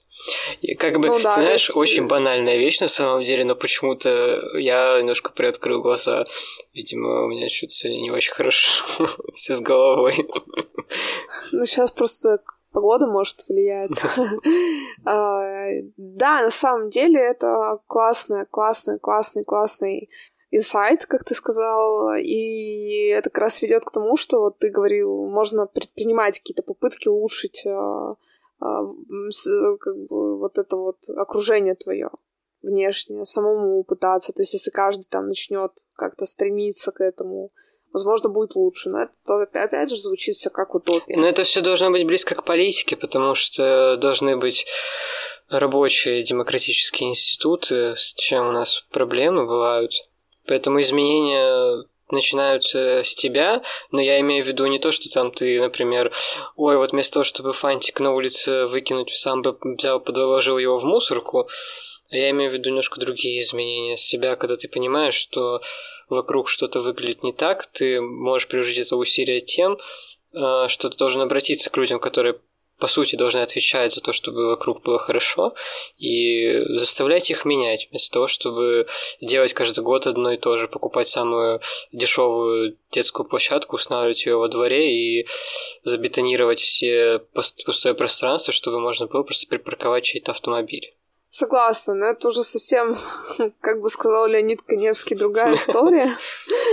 И как бы, ну, да, знаешь, есть... очень банальная вещь на самом деле, но почему-то я немножко приоткрыл глаза. Видимо, у меня что-то сегодня не очень хорошо. Все с головой. Ну, сейчас просто погода, может, влияет. А, да, на самом деле это классный, классный, классный, классный инсайт, как ты сказал, и это как раз ведет к тому, что вот ты говорил, можно предпринимать какие-то попытки улучшить а, а, как бы вот это вот окружение твое внешнее, самому пытаться. То есть, если каждый там начнет как-то стремиться к этому, возможно, будет лучше. Но это опять же звучит все как утопия. Но это все должно быть близко к политике, потому что должны быть рабочие демократические институты, с чем у нас проблемы бывают. Поэтому изменения начинаются с тебя, но я имею в виду не то, что там ты, например, ой, вот вместо того, чтобы фантик на улице выкинуть, сам бы взял, подложил его в мусорку, я имею в виду немножко другие изменения с себя, когда ты понимаешь, что вокруг что-то выглядит не так, ты можешь приложить это усилие тем, э, что ты должен обратиться к людям, которые по сути, должны отвечать за то, чтобы вокруг было хорошо, и заставлять их менять, вместо того, чтобы делать каждый год одно и то же, покупать самую дешевую детскую площадку, устанавливать ее во дворе и забетонировать все пустое пространство, чтобы можно было просто припарковать чей-то автомобиль. Согласна, но это уже совсем, как бы сказал Леонид Коневский, другая история.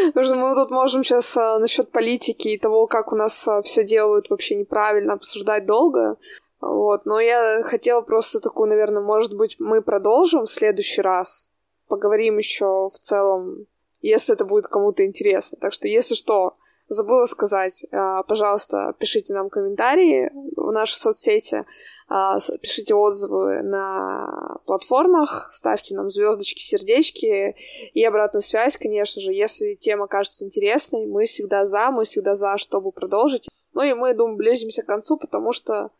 Потому что мы тут можем сейчас а, насчет политики и того, как у нас а, все делают вообще неправильно, обсуждать долго. Вот, но я хотела просто такую, наверное, может быть, мы продолжим в следующий раз. Поговорим еще в целом, если это будет кому-то интересно. Так что, если что, забыла сказать, а, пожалуйста, пишите нам комментарии в нашей соцсети, а, пишите отзывы на платформах, ставьте нам звездочки, сердечки и обратную связь, конечно же, если тема кажется интересной, мы всегда за, мы всегда за, чтобы продолжить. Ну и мы, думаю, близимся к концу, потому что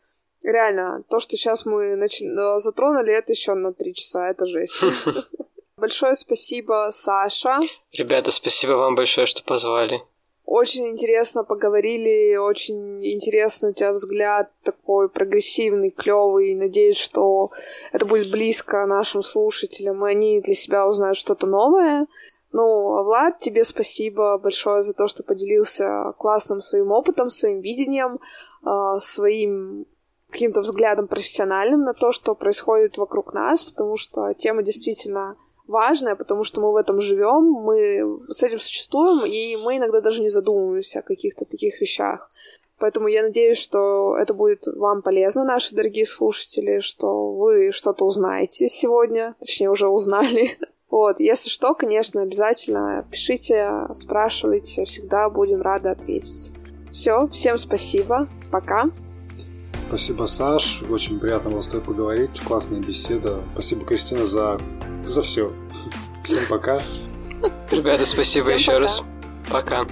реально, то, что сейчас мы нач... затронули, это еще на три часа, это жесть. Большое спасибо, Саша. Ребята, спасибо вам большое, что позвали. Очень интересно поговорили, очень интересный у тебя взгляд, такой прогрессивный, клевый. Надеюсь, что это будет близко нашим слушателям, и они для себя узнают что-то новое. Ну, Влад, тебе спасибо большое за то, что поделился классным своим опытом, своим видением, а, своим каким-то взглядом профессиональным на то, что происходит вокруг нас, потому что тема действительно важное, потому что мы в этом живем, мы с этим существуем, и мы иногда даже не задумываемся о каких-то таких вещах. Поэтому я надеюсь, что это будет вам полезно, наши дорогие слушатели, что вы что-то узнаете сегодня, точнее, уже узнали. Вот, если что, конечно, обязательно пишите, спрашивайте, всегда будем рады ответить. Все, всем спасибо, пока. Спасибо, Саш. Очень приятно было с тобой поговорить. Классная беседа. Спасибо, Кристина, за, за все. Всем пока. Ребята, спасибо Всем еще пока. раз. Пока.